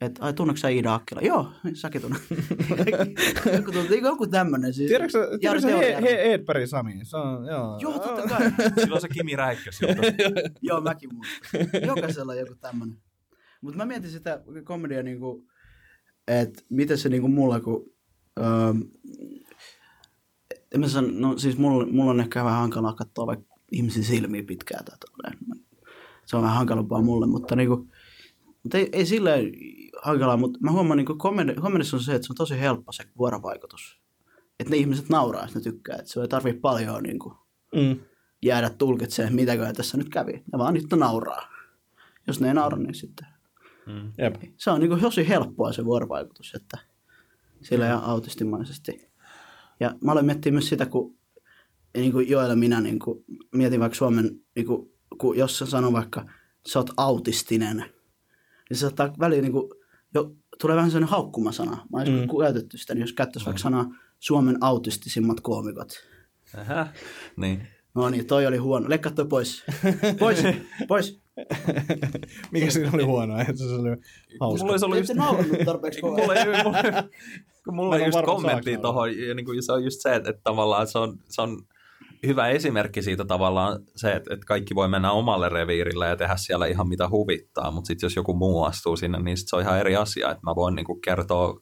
Että ai tunneeko sä Iida Akkila? Joo, säkin tunnet. joku, tuntuu- joku tämmöinen. Siis, Tiedätkö sä, Jari tiedätkö sä he, he, Edberg Sami? Se on, joo. Joo, totta kai. Silloin se Kimi Räikkös juttu. Joo, mäkin muistan. Jokaisella on joku tämmöinen. Mutta mä mietin sitä komedia niinku, että miten se niinku mulla, kun... Öö, en mä san, no siis mulla, mulla on ehkä vähän hankalaa katsoa vaikka ihmisen silmiä pitkään tai tolleen. Se on vähän hankalampaa mulle, mutta niinku, Mutta ei, ei silleen hankalaa, mutta mä huomaan, niin komedissa on se, että se on tosi helppo se vuorovaikutus. Että ne ihmiset nauraa, jos ne tykkää. Että se ei tarvitse paljon niin kuin, Mm. jäädä tulkitsemaan, mitäkö tässä nyt kävi. Ne vaan niitä nauraa. Jos ne ei naura, niin sitten. Jep. Se on niin kuin, tosi helppoa se vuorovaikutus, että sillä ja autistimaisesti. Ja mä aloin miettiä myös sitä, kun niin kuin Joel ja minä niin kuin, mietin vaikka Suomen, niin kuin, kun jos sä sanoo vaikka, sä oot autistinen, niin se saattaa väliin niin kuin, jo, tulee vähän sellainen haukkumasana. Mä olisin mm. käytetty sitä, niin jos käyttäisi vaikka sanaa Suomen autistisimmat koomikot. Ähä. Niin. No niin, toi oli huono. Leikkaa toi pois. Pois, pois. Mikä siinä oli huono? Että se oli hauska. Mulla olisi ollut just... Ette naurannut tarpeeksi kovaa. mulla ei, mulla, kun mulla en just kommentti tuohon, ja niin kuin se on just se, että, että tavallaan se on, se on hyvä esimerkki siitä tavallaan se, että, että kaikki voi mennä omalle reviirille ja tehdä siellä ihan mitä huvittaa, mutta sitten jos joku muu astuu sinne, niin sit se on ihan eri asia, että mä voin niin kuin kertoa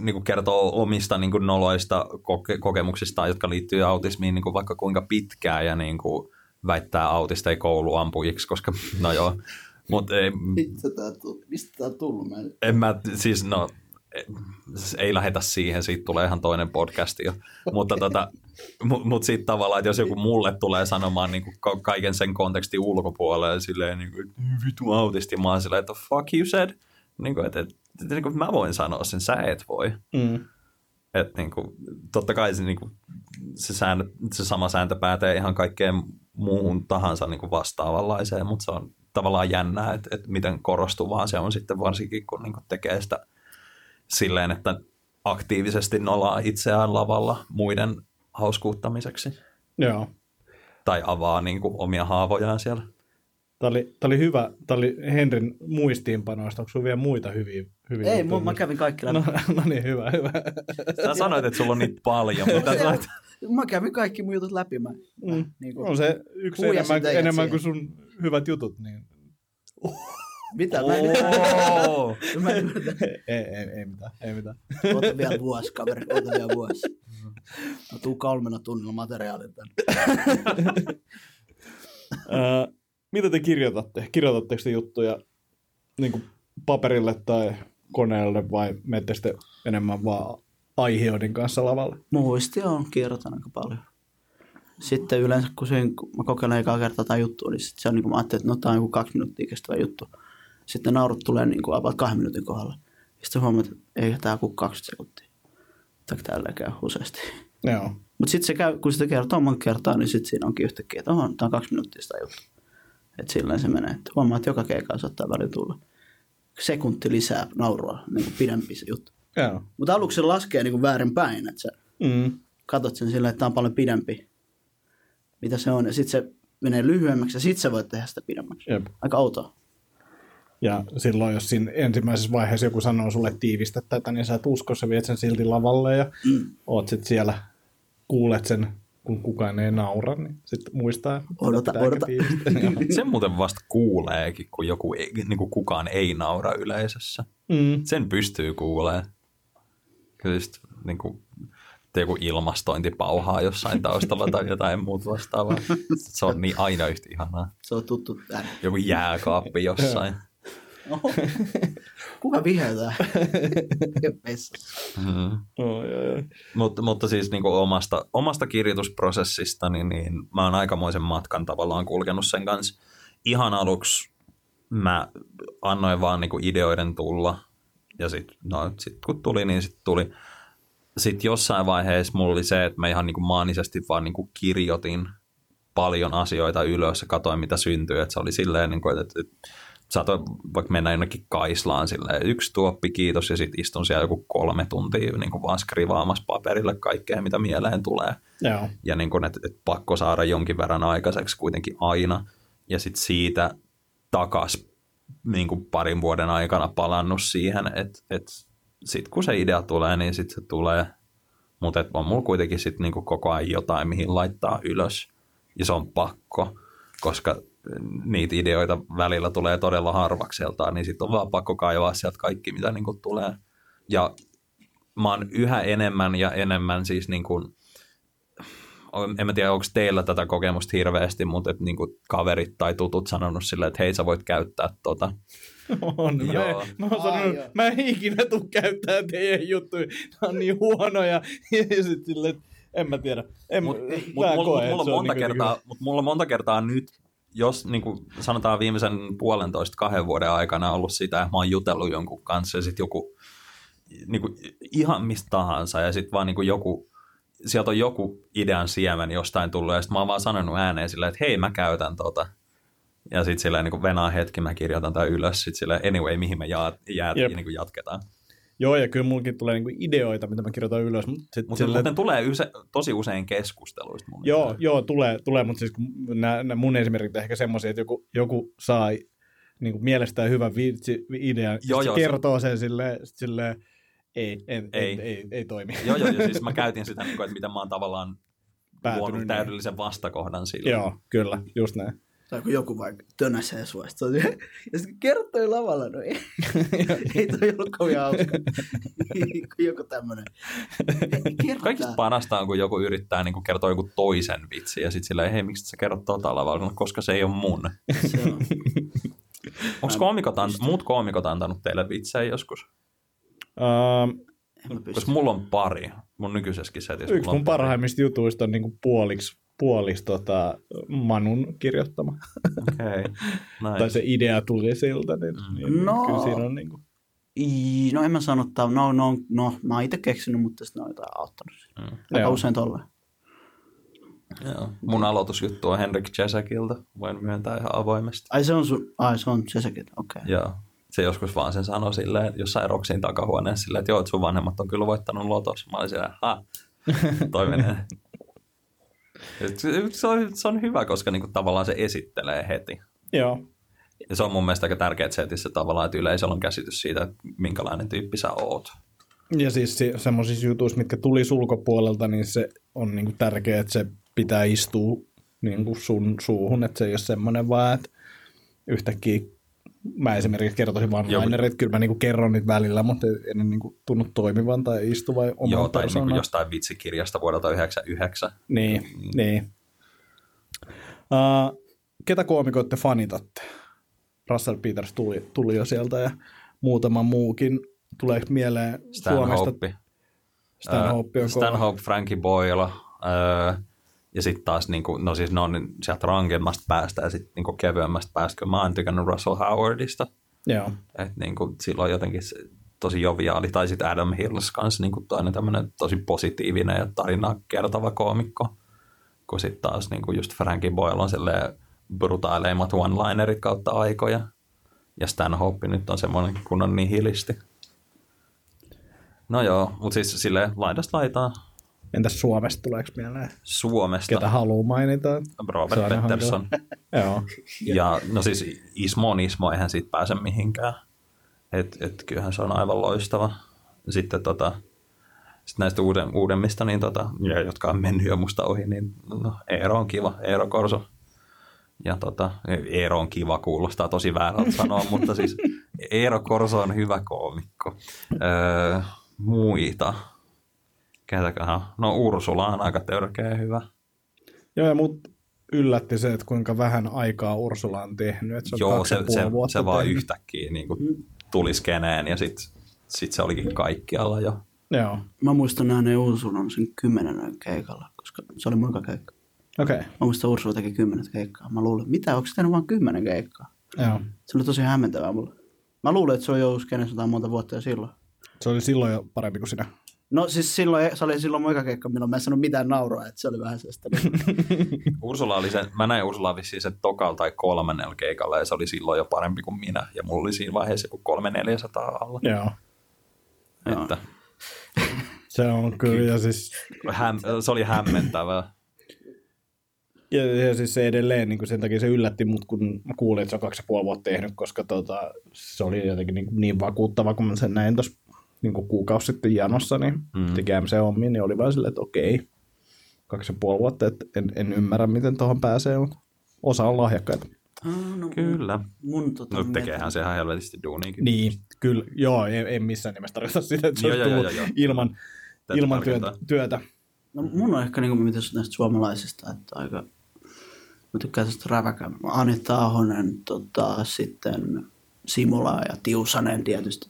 niin kertoo omista niin kuin noloista koke- kokemuksistaan, jotka liittyy autismiin niin kuin vaikka kuinka pitkään ja niin kuin väittää autisteja kouluampujiksi, koska no joo, mutta ei, Mistä tää, tu- mistä tullut? Mä en... en mä, siis no, ei lähetä siihen, siitä tulee ihan toinen podcasti jo. Mutta tota, mut, mut sitten tavallaan, että jos joku mulle tulee sanomaan niin kuin kaiken sen kontekstin ulkopuolelle, silleen niin kuin, vitu autisti, mä oon silleen, että fuck you said. Niin kuin, että, että, että niin kuin mä voin sanoa sen, sä et voi. Mm. Että niin kuin, totta kai se, niin kuin, se, sääntö, se sama sääntö pätee ihan kaikkeen muuhun tahansa niin kuin vastaavanlaiseen, mutta se on tavallaan jännää, että, että miten korostuvaa se on sitten varsinkin, kun niin kuin tekee sitä silleen, että aktiivisesti nolaa itseään lavalla muiden hauskuuttamiseksi Joo. tai avaa niin kuin, omia haavojaan siellä. Tämä oli, tämä oli hyvä. Tämä oli Henrin muistiinpanoista. Onko sinulla vielä muita hyviä, hyviä Ei, juttuja? mä, kävin kaikki läpi. No, no niin, hyvä, hyvä. Sä sanoit, että sulla on niitä paljon, mutta sä sanoit, Mä kävin kaikki mun jutut läpi. Mä, Mm. niin kuin, On se yksi enemmän, enemmän kuin sun hyvät jutut, niin mitä? Mä en, mä en ymmärrä. ei, ei, ei mitään, ei mitään. Oota vielä vuosi, kaveri. Oota vielä vuosi. Mä tuun kolmena tunnilla materiaalin tänne. Ää, mitä te kirjoitatte? Kirjoitatteko te juttuja niin kuin paperille tai koneelle vai menette sitten enemmän vaan aiheodin kanssa lavalle? Muistia on, kirjoitan aika paljon. Sitten yleensä, kun, sen, kun mä kokeilen ekaa kertaa jotain juttua, niin sit se on niin kuin mä ajattelin, että no tää on joku kaksi minuuttia kestävä juttu. Sitten naurut tulee niin kuin about kahden minuutin kohdalla. Sitten huomaat, että ei tää kuin 20 sekuntia. Tai täällä käy useasti. Joo. Mutta sitten se käy, kun sitä kertoo monta kertaa, niin sitten siinä onkin yhtäkkiä, että oho, tämä on kaksi minuuttia sitä juttu. Että silleen se menee. Että huomaa, että joka keikalla saattaa välillä tulla sekunti lisää naurua, niin kuin pidempi se juttu. Joo. Mutta aluksi se laskee niin kuin väärin päin, että sä Mm. katsot sen silleen, että tämä on paljon pidempi, mitä se on. Ja sitten se menee lyhyemmäksi ja sitten sä voit tehdä sitä pidemmäksi. Jep. Aika outoa. Ja silloin, jos siinä ensimmäisessä vaiheessa joku sanoo sulle tiivistä tätä, niin sä et usko, sä viet sen silti lavalle ja mm. oot sitten siellä, kuulet sen, kun kukaan ei naura, niin sitten muistaa, että Odota, odota. Sen muuten vasta kuuleekin, kun joku ei, niin kuin kukaan ei naura yleisössä. mm. Sen pystyy kuulee. Kyllä just niin kuin, että joku ilmastointi pauhaa jossain taustalla tai jotain muuta vastaavaa. Se on niin aina yhtä ihanaa. Se on tuttu ääni. Joku jääkaappi jossain. Oho. Kuka viheltää? Oi, oi. Mutta, mutta siis niin omasta, omasta kirjoitusprosessista, niin, niin mä oon aikamoisen matkan tavallaan kulkenut sen kanssa. Ihan aluksi mä annoin vaan niin ideoiden tulla, ja sitten no, sit kun tuli, niin sitten tuli. Sitten jossain vaiheessa mulla oli se, että mä ihan niin kuin maanisesti vaan niin kuin kirjoitin paljon asioita ylös ja katsoin, mitä syntyy. Että se oli silleen, niin kuin, että, että saatoin vaikka mennä jonnekin Kaislaan silleen, yksi tuoppi, kiitos, ja sitten istun siellä joku kolme tuntia niin kuin vaan skrivaamassa paperille kaikkea, mitä mieleen tulee. Joo. Ja niin kuin, että, että pakko saada jonkin verran aikaiseksi kuitenkin aina. Ja sitten siitä takas niin kuin parin vuoden aikana palannut siihen, että, että sitten kun se idea tulee, niin sitten se tulee. Mutta on mulla kuitenkin sitten niin koko ajan jotain, mihin laittaa ylös. Ja se on pakko, koska niitä ideoita välillä tulee todella harvakseltaan, niin sitten on vaan pakko kaivaa sieltä kaikki, mitä niin kuin tulee. Ja mä oon yhä enemmän ja enemmän siis niin kuin en mä tiedä, onko teillä tätä kokemusta hirveästi, mutta et niinku kaverit tai tutut sanonut silleen, että hei sä voit käyttää tota. On. Mä, Joo. mä, oon sanonut, mä en ikinä tuu käyttää teidän juttuja. Nämä on niin huonoja. Ja sit silleen, että en mä tiedä. En, Mutta mä mut, mulla, koe, mulla, on monta kertaa, mut mulla on monta kertaa nyt, jos niin kuin sanotaan viimeisen puolentoista kahden vuoden aikana ollut sitä, että mä oon jutellut jonkun kanssa ja sitten joku niin kuin, ihan mistä tahansa ja sitten vaan niin kuin joku, sieltä on joku idean siemen jostain tullut ja sitten mä oon vaan sanonut ääneen silleen, että hei mä käytän tota. Ja sitten silleen niin kuin venaa hetki, mä kirjoitan tämän ylös, sitten silleen anyway, mihin me jaa, jää, Jep. niin kuin jatketaan. Joo, ja kyllä mullakin tulee niinku ideoita, mitä mä kirjoitan ylös. Mutta sit Mutta silleen, ne tulee yse, tosi usein keskusteluista mun Joo, mielestä. joo, tulee, tulee mutta siis nämä, nämä mun esimerkit ehkä semmoisia, että joku, joku saa niin kuin mielestään hyvän vitsi, idean, Joo, joo, se joo, se- kertoo sen silleen, silleen ei, en, Ei. ei. Ei, ei, toimi. Joo, joo, ja siis mä käytin sitä, niin kuin, että miten mä oon tavallaan Päätynyt luonut niin. täydellisen vastakohdan sille. Joo, kyllä, just näin. Tai kun joku vaikka tönäsee se- ja sitten kertoi lavalla, no ei, ei toi ollut kovin hauska. kun joku tämmönen. Kerro Kaikista parasta on, kun joku yrittää niin kertoa joku toisen vitsi, ja sitten silleen, hei, miksi sä kerrot tota lavalla? No, koska se ei ole mun. Se on. Onko koomikot, an- muut koomikot antanut teille vitsejä joskus? Pysty. Koska mulla on pari, mun nykyisessäkin setissä. yksi mun parhaimmista jutuista on niinku puoliksi, puoliksi tota Manun kirjoittama. Okei, Tai nice. se idea tuli siltä, niin, Mm. niin No. kyllä siinä on niinku... Ii, No en mä sano, että no, no, no, mä oon itse keksinyt, mutta sitten on jotain auttanut. Mm. Aika Joo. usein tolleen. Joo. Mun aloitusjuttu on Henrik Jesekiltä, voin myöntää ihan avoimesti. Ai se on sun, ai se on sekin, okei. Okay. Joo. Se joskus vaan sen sanoi silleen, jossain Roxin takahuoneessa silleen, että joo, että sun vanhemmat on kyllä voittanut lotos. Mä olin silleen, ha, toi menee. Se- on, se on hyvä, koska niinku tavallaan se esittelee heti. Joo, Ja se on mun mielestä aika tärkeää setissä tavallaan, että yleisöllä on käsitys siitä, että minkälainen tyyppi sä oot. Ja siis se- semmoisissa jutuissa, mitkä tuli ulkopuolelta, niin se on niinku tärkeää, että se pitää istua niinku sun suuhun, että se ei ole semmoinen vaan, että yhtäkkiä mä esimerkiksi kertoisin vaan Joo, liner, että kyllä mä niinku kerron niitä välillä, mutta en niinku tunnu toimivan tai istuvan oman Joo, tai niinku persoonaan. jostain vitsikirjasta vuodelta 99. Niin, niin. Uh, ketä koomikoit te fanitatte? Russell Peters tuli, tuli jo sieltä ja muutama muukin. Tuleeko mieleen Suomesta? Stanhope. Stanhope on kova. Stanhope, Frankie Boyle. Öö, ja sitten taas, niinku, no siis ne on sieltä rankemmasta päästä ja sitten niinku kevyemmästä päästä. Kyllä mä oon tykännyt Russell Howardista. Joo. Että niinku, silloin jotenkin se, tosi joviaali. Tai sitten Adam Hills kanssa niinku toinen tämmöinen tosi positiivinen ja tarinaa kertova koomikko. Kun sitten taas niinku just Frankie Boyle on silleen brutaileimmat one-linerit kautta aikoja. Ja Stanhope nyt on semmoinen kunnon nihilisti. No joo, mutta siis silleen laidasta laitaa Entäs Suomesta tuleeko mieleen? Suomesta. Ketä haluaa mainita? Robert Pettersson. Joo. Ja no siis Ismo on Ismo, eihän siitä pääse mihinkään. Et, et kyllähän se on aivan loistava. Sitten tota, sit näistä uuden, uudemmista, niin tota, ja jotka on mennyt jo musta ohi, niin no, Eero on kiva, Eero Korso. Ja tota, Eero on kiva, kuulostaa tosi väärältä sanoa, mutta siis Eero Korso on hyvä koomikko. Öö, muita. Ketäköhän? No Ursula on aika törkeä hyvä. Joo, ja mut yllätti se, että kuinka vähän aikaa Ursula on tehnyt. Että se on Joo, kaksi se, se, vuotta se vaan tehnyt. yhtäkkiä niin kuin, tuli skeneen ja sitten sit se olikin kaikkialla jo. Joo, Mä muistan nähneen Ursulan sen kymmenen keikalla, koska se oli mun keikka. okei. Okay. Mä muistan Ursula teki kymmenet keikkaa. Mä luulen, mitä, onko se tehnyt vaan kymmenen keikkaa? Joo. Se oli tosi hämmentävää mulle. Mä luulen, että se on jo skenessä jotain monta vuotta jo silloin. Se oli silloin jo parempi kuin sinä. No siis silloin, se oli silloin mun eka keikka, milloin mä en sanonut mitään nauroa, että se oli vähän sellaista. Ursula oli se, mä näin Ursula vissiin sen tokalla tai kolmannella keikalla ja se oli silloin jo parempi kuin minä. Ja mulla oli siinä vaiheessa joku kolme 400 alla. Joo. Joo. Että Se on kyllä, ja siis, häm, se oli hämmentävää. ja, ja siis se edelleen, niin kuin sen takia se yllätti mut, kun mä kuulin, että se on kaksi ja puoli vuotta tehnyt, koska tota, se oli jotenkin niin, niin vakuuttava, kun mä sen näin tuossa niin kuukausi sitten janossa, niin Mm. teki MC hommiin, niin oli vaan silleen, että okei, kaksi ja puoli vuotta, että en, en ymmärrä, miten tuohon pääsee, mutta osa on lahjakkaita. Ah, no, Kyllä. Mun tota, No tekeehän se ihan helvetisti duuniikin. Niin, kyllä, joo, en, en missään nimessä tarkoita sitä, että se Joo, tullut joo, joo. ilman, ilman työtä, tarkentaa. työtä. No mun on ehkä niinku mitä näistä suomalaisista, että aika... Mä tykkään tästä räväkä. Anita Ahonen, tota, sitten Simula ja Tiusanen tietysti.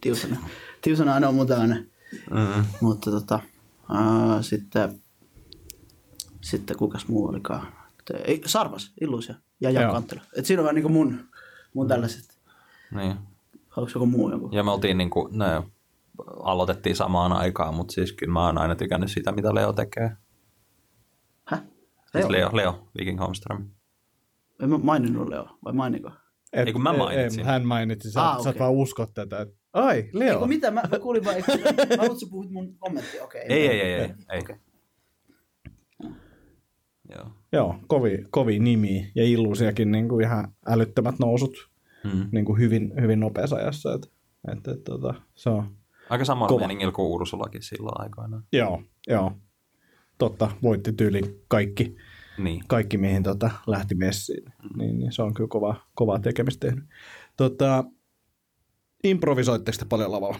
Tiusanen, Tiusanen aina on mun tällainen. Mm. Mutta tota, ää, sitten, sitten kukas muu olikaan? Ei, Sarvas, Illuisia ja Joo. Jaakko Anttila. Et siinä on vähän niinku mun, mun tällaiset. Niin. Haluatko joku muu joku? Ja me oltiin niin kuin, ne aloitettiin samaan aikaan, mutta siis kyllä mä oon aina tykännyt sitä, mitä Leo tekee. Häh? Siis Leo? Leo, Leo Viking Holmström. En mä maininnut Leo, vai mainiko? Et, Ei, kun mä mainitsin. Ei, hän mainitsi, sä, Ah, sä et vaan usko tätä. Et, ai, Leo. Eiku mitä, mä, mä kuulin vaan, että mä luulen, että sä puhuit mun kommenttia, okei. Ei, ei, ei, ei. ei. Okei. Joo. Joo, kovi, kovi nimi ja illuusiakin niin kuin ihan älyttömät nousut Mm. niin kuin hyvin, hyvin nopeassa ajassa. Et, et, et, tota, se on, Aika samalla Kova. meiningillä kuin Ursulakin silloin aikoinaan. joo, joo. Totta, voitti tyyli kaikki, Niin. kaikki mihin tota, lähti messiin. Niin, niin se on kyllä kova, kovaa tekemistä tehnyt. Tota, improvisoitteko te paljon lavalla?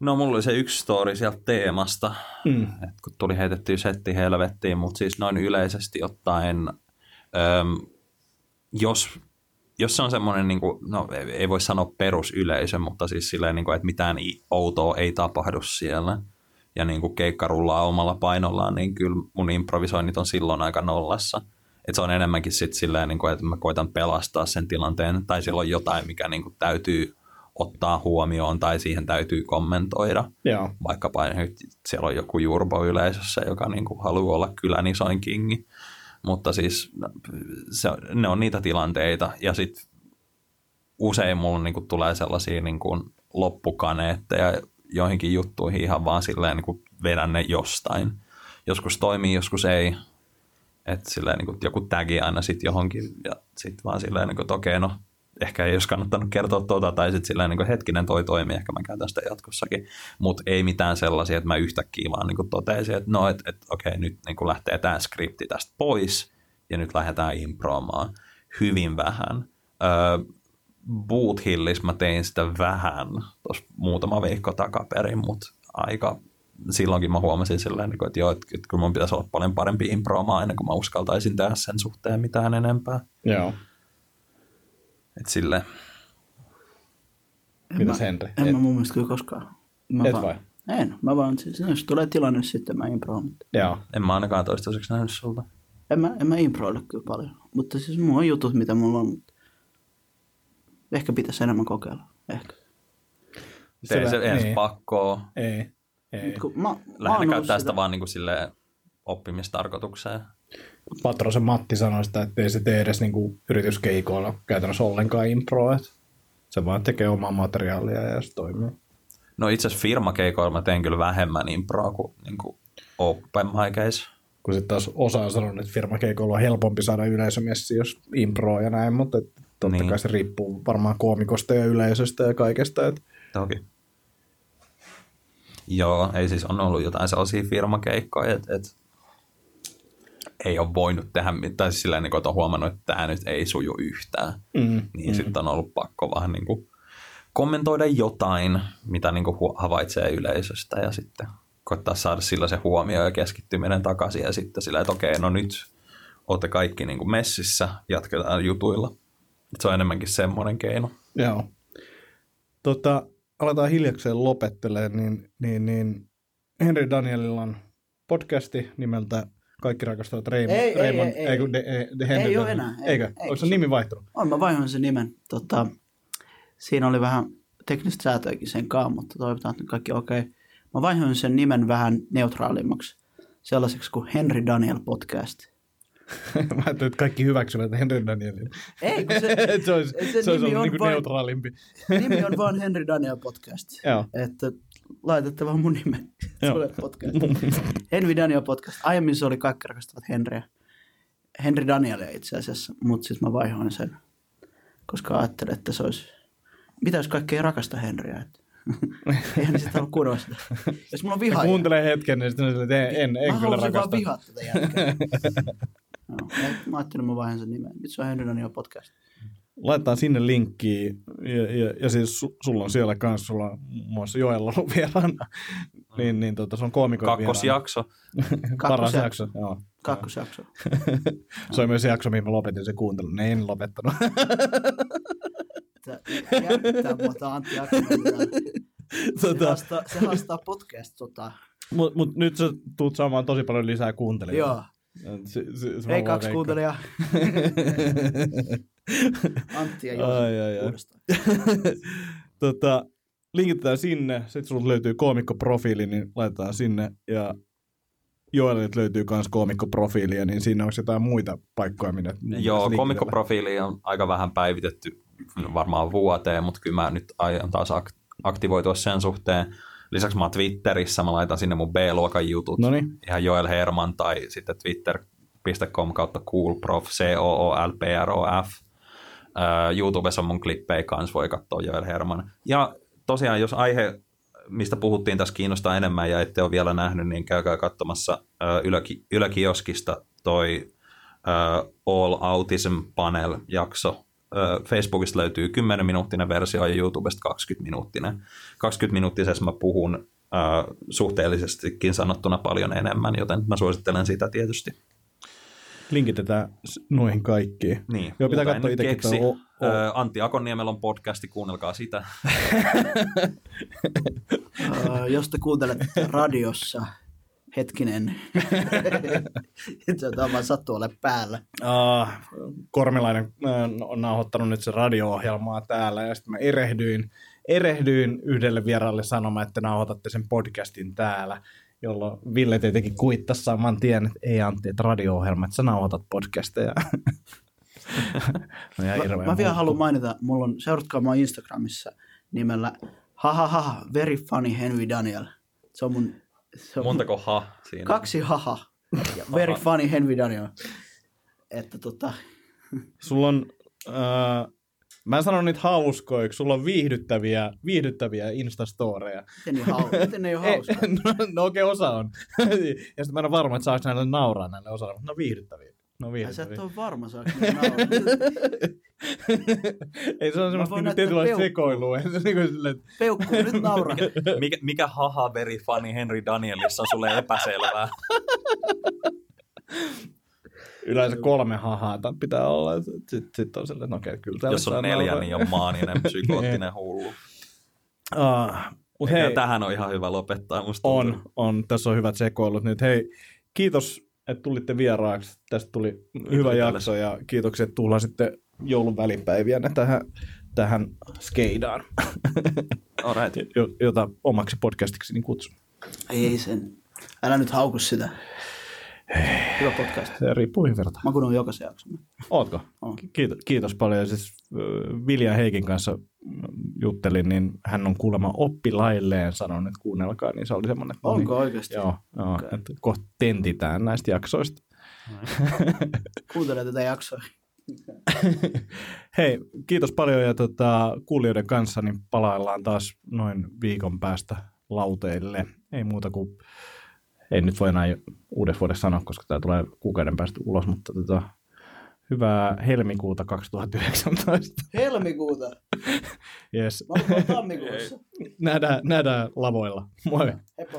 No mulla oli se yksi story sieltä teemasta, Mm. että kun tuli heitettyä setti helvettiin, mutta siis noin yleisesti ottaen, öm, jos, jos se on semmoinen, niin kuin, no ei- ei voi sanoa perusyleisö, mutta siis silleen, niin kuin, että mitään outoa ei tapahdu siellä ja niin kuin keikka rullaa omalla painollaan, niin kyllä mun improvisoinnit on silloin aika nollassa. Et se on enemmänkin sit silleen, niin kuin, että mä koitan pelastaa sen tilanteen, tai siellä on jotain, mikä niin kuin täytyy ottaa huomioon, tai siihen täytyy kommentoida Joo, vaikkapa nyt siellä on joku jurbo yleisössä, joka niin kuin haluaa olla kylän isoin kingi. Mutta siis se, ne on niitä tilanteita ja sitten usein mulla niin kuin tulee sellaisia niin kuin loppukaneetteja joihinkin juttuihin ihan vaan silleen niin kuin vedän ne jostain. Joskus toimii, joskus ei. Että silleen niin kuin joku tagi aina sitten johonkin ja sitten vaan silleen, niin kuin, että okei, no ehkä ei olisi kannattanut kertoa tuota, tai sitten silleen, niin kuin, hetkinen, toi toimii, ehkä mä käytän sitä jatkossakin. Mutta ei mitään sellaisia, että mä yhtäkkiä vaan niin kuin totesin, että no, että et, okei, nyt niin kuin lähtee tämä skripti tästä pois, ja nyt lähdetään improamaan hyvin vähän. Öö, Boot Hillis mä tein sitä vähän tuossa muutama viikko takaperin, mutta aika silloinkin mä huomasin silleen, niin että joo, että, että kyllä mun pitäisi olla paljon parempi improamaan ennen kuin mä uskaltaisin tehdä sen suhteen mitään enempää. joo. Että sille En Mitäs mä- Henri? En Et- mä mun mielestä kyllä koskaan. Mä Et vaan, vai? En, mä vaan, siis, jos tulee tilanne sitten mä improon. mutta Joo, en mä ainakaan toistaiseksi nähnyt sulta. En mä, en mä improile kyllä paljon. Mutta siis mulla on jutut, mitä mulla on. Mutta ehkä pitäisi enemmän kokeilla. Ehkä. Se, ei se niin. pakkoa. ei, ei. Kun mä, mä Lähinnä ollut käyttää sitä- sitä vaan niin kuin silleen oppimistarkoitukseen. Patrosen Matti sanoi sitä, että ei se tee edes niinku yrityskeikoilla käytännössä ollenkaan improa. että Se vaan tekee omaa materiaalia ja se toimii. No itse asiassa firmakeikoilla mä teen kyllä vähemmän improa kuin, niin kuin open miceissa. Kun sitten taas osa on sanonut, että firmakeikoilla on helpompi saada yleisömessi, jos improa ja näin, mutta totta Niin. kai se riippuu varmaan koomikosta ja yleisöstä ja kaikesta. Et, Toki. Joo, ei siis on ollut jotain sellaisia firmakeikkoja, että et, ei ole voinut tehdä, mit- tai siis silleen, niin kuin, että on huomannut, että tämä nyt ei suju yhtään. mm, Niin mm. sitten on ollut pakko vähän niin kuin kommentoida jotain, mitä niin kuin havaitsee yleisöstä ja sitten koittaa saada sillä se huomio ja keskittyminen takaisin ja sitten sillä, että okei, no nyt olette kaikki niin kuin messissä, jatketaan jutuilla. Se on enemmänkin semmoinen keino. Joo. Tota, aletaan hiljakseen lopettelemaan, niin, niin, niin Henry Danielilla on podcasti nimeltä Kaikki rakastavat Raymond. Ei, ei, Raymond, ei, ei. de, de, de Henry Ei oo Daniel. enää, ei, Eikö? ei. Onko se nimi vaihtunut? On, mä vaihoin sen nimen. Tota, siinä oli vähän teknistä säätöäkin sen kanssa, mutta toivotaan, että kaikki okei. Okay. Mä vaihoin sen nimen vähän neutraalimmaksi. Sellaiseksi kuin Henry Daniel Podcast. Mä ajattelin, että kaikki hyväksyvät Henry Danielin. Ei, kun se, se olisi, se se olisi nimi on niin vain- neutraalimpi. nimi on vaan Henry Daniel Podcast. Joo. Että laitatte vaan mun nimen. Tulee podcast. Henry Daniel Podcast. Aiemmin se oli Kaikki rakastavat Henryä. Henry Danielia itse asiassa, mutta sitten mä vaihoin sen, koska ajattelin, että se olisi... Mitä jos kaikki ei rakasta Henryä? Et... Eihän ne sitten halua kuunnella sitä. Jos mulla on Mä viha... kuuntelen hetken, niin sitten että en, en, en mä kyllä halusin vaan rakasta. vihaa tätä jätkää. no, mä ajattelin, mä vaihan sen nimen. Nyt se on Henry Daniel Podcast. Laitetaan sinne linkkiin. Ja, ja, ja siis su, sulla on siellä kanssa, sulla on muun muassa Joella ollut vieraana. niin, niin tota, se on koomikon Kakkosjakso. Paras Kakkosjakso. jakso, joo. Kakkosjakso. Se on myös jakso, mihin mä lopetin sen kuuntelun. Ne en lopettanut. Tää Jännittää mua tää Antti Akkonen. Se tota, haastaa, se haastaa podcast tota. mut, mut, nyt sä tuut saamaan tosi paljon lisää kuuntelijoita. Joo. Se, se, se Hei mä kaksi kuuntelijaa. Antti ja Ai, ai, ai. uudestaan. tota, linkitetään sinne. Sitten sulta löytyy koomikkoprofiili, niin laitetaan sinne. Ja Joelit löytyy myös koomikkoprofiilia, niin siinä onko jotain muita paikkoja, minne Joo, linkitellä? komikkoprofiili on aika vähän päivitetty varmaan vuoteen, mutta kyllä mä nyt aion taas ak- aktivoitua sen suhteen. Lisäksi mä oon Twitterissä, mä laitan sinne mun B-luokan jutut. Noniin. Ihan Joel Herman tai sitten twitter.com kautta coolprof, c o o l p r o f YouTubessa on mun klippejä kanssa, voi katsoa Joel Herman. Ja tosiaan, jos aihe, mistä puhuttiin tässä kiinnostaa enemmän ja ette ole vielä nähnyt, niin käykää katsomassa Yläkioskista toi All Autism Panel-jakso. Facebookista löytyy 10-minuuttinen versio ja YouTubesta 20-minuuttinen. 20-minuuttisessa mä puhun suhteellisestikin sanottuna paljon enemmän, joten mä suosittelen sitä tietysti. Linkitetään noihin kaikkiin. Niin, Joo, pitää katsoa itsekin keksi. tuo o- o- Antti Akonniemellä on podcasti, kuunnelkaa sitä. Jos te kuuntelette radiossa, hetkinen, on vaan sattuu ole päällä. Uh, Kormilainen äh, on nauhoittanut nyt se radio-ohjelmaa täällä ja sitten mä erehdyin, erehdyin yhdelle vieraalle sanomaan, että nauhoitatte sen podcastin täällä, jolloin Ville tietenkin kuittasi saman tien, että ei Antti, että radio-ohjelma, että sä nauhoitat podcasteja. no, Mä, mä vielä muuttu. haluan mainita, mulla on, seuratkaa mua Instagramissa nimellä hahaha, very funny Henry Daniel. Se on mun, se on Montako ha siinä? kaksi haha, ja very funny Henry Daniel. Että tota, Sulla on, uh, mä en sano niitä hauskoiksi, sulla on viihdyttäviä, viihdyttäviä instastoreja. miten ne, hau, miten ne ei ole hauska? no, no okei, okay, osa on. ja sitten mä en ole varma, että saako näille nauraa näille osalle, mutta ne on viihdyttäviä. On Ai, sä et ole varma, saako. Ei se on semmoista niinku tietynlaista sekoilua. Se on niinku Peukku, nyt naura. Mikä, mikä haha very funny Henry Danielissa on sulle epäselvää? yleensä kolme hahaata pitää olla. Sitten sit on että no okei, kyllä täällä Jos on neljä, niin on maaninen psykoottinen hullu. Ah, mut Hei. Tähän on ihan hyvä lopettaa. Musta tuntuu. on, on, tässä on hyvät sekoilut nyt. Hei, kiitos, että tulitte vieraaksi. Tästä tuli hyvä itsellesi. jakso ja kiitoksia, että tullaan sitten joulun välipäiviä tähän, tähän skeidaan, Alright. jo- jota omaksi podcastiksi niin kutsun. Ei sen. Älä nyt hauku sitä. Hyvä podcast. Se riippuu hyvin verran. Mä kuunnellut jokaisen jakson. Ootko? Oon. Kiitos, kiitos paljon. Ja Siis, Vilja Heikin kanssa juttelin, niin hän on kuulemma oppilailleen sanonut, että kuunnelkaa, niin se oli semmoinen, että no Onko niin, oikeasti? Joo, joo Okei. että kohta tentitään näistä jaksoista. Kuuntele tätä jaksoa. Hei, kiitos paljon ja tota, kuulijoiden kanssa niin palaillaan taas noin viikon päästä lauteille. Ei muuta kuin, ei nyt voi enää uudessa vuodessa sanoa, koska tämä tulee kuukauden päästä ulos, mutta tota, hyvää helmikuuta 2019. Helmikuuta. Yes. Mä tammikuussa. Nähdään, nähdään lavoilla. Moi. Heippa.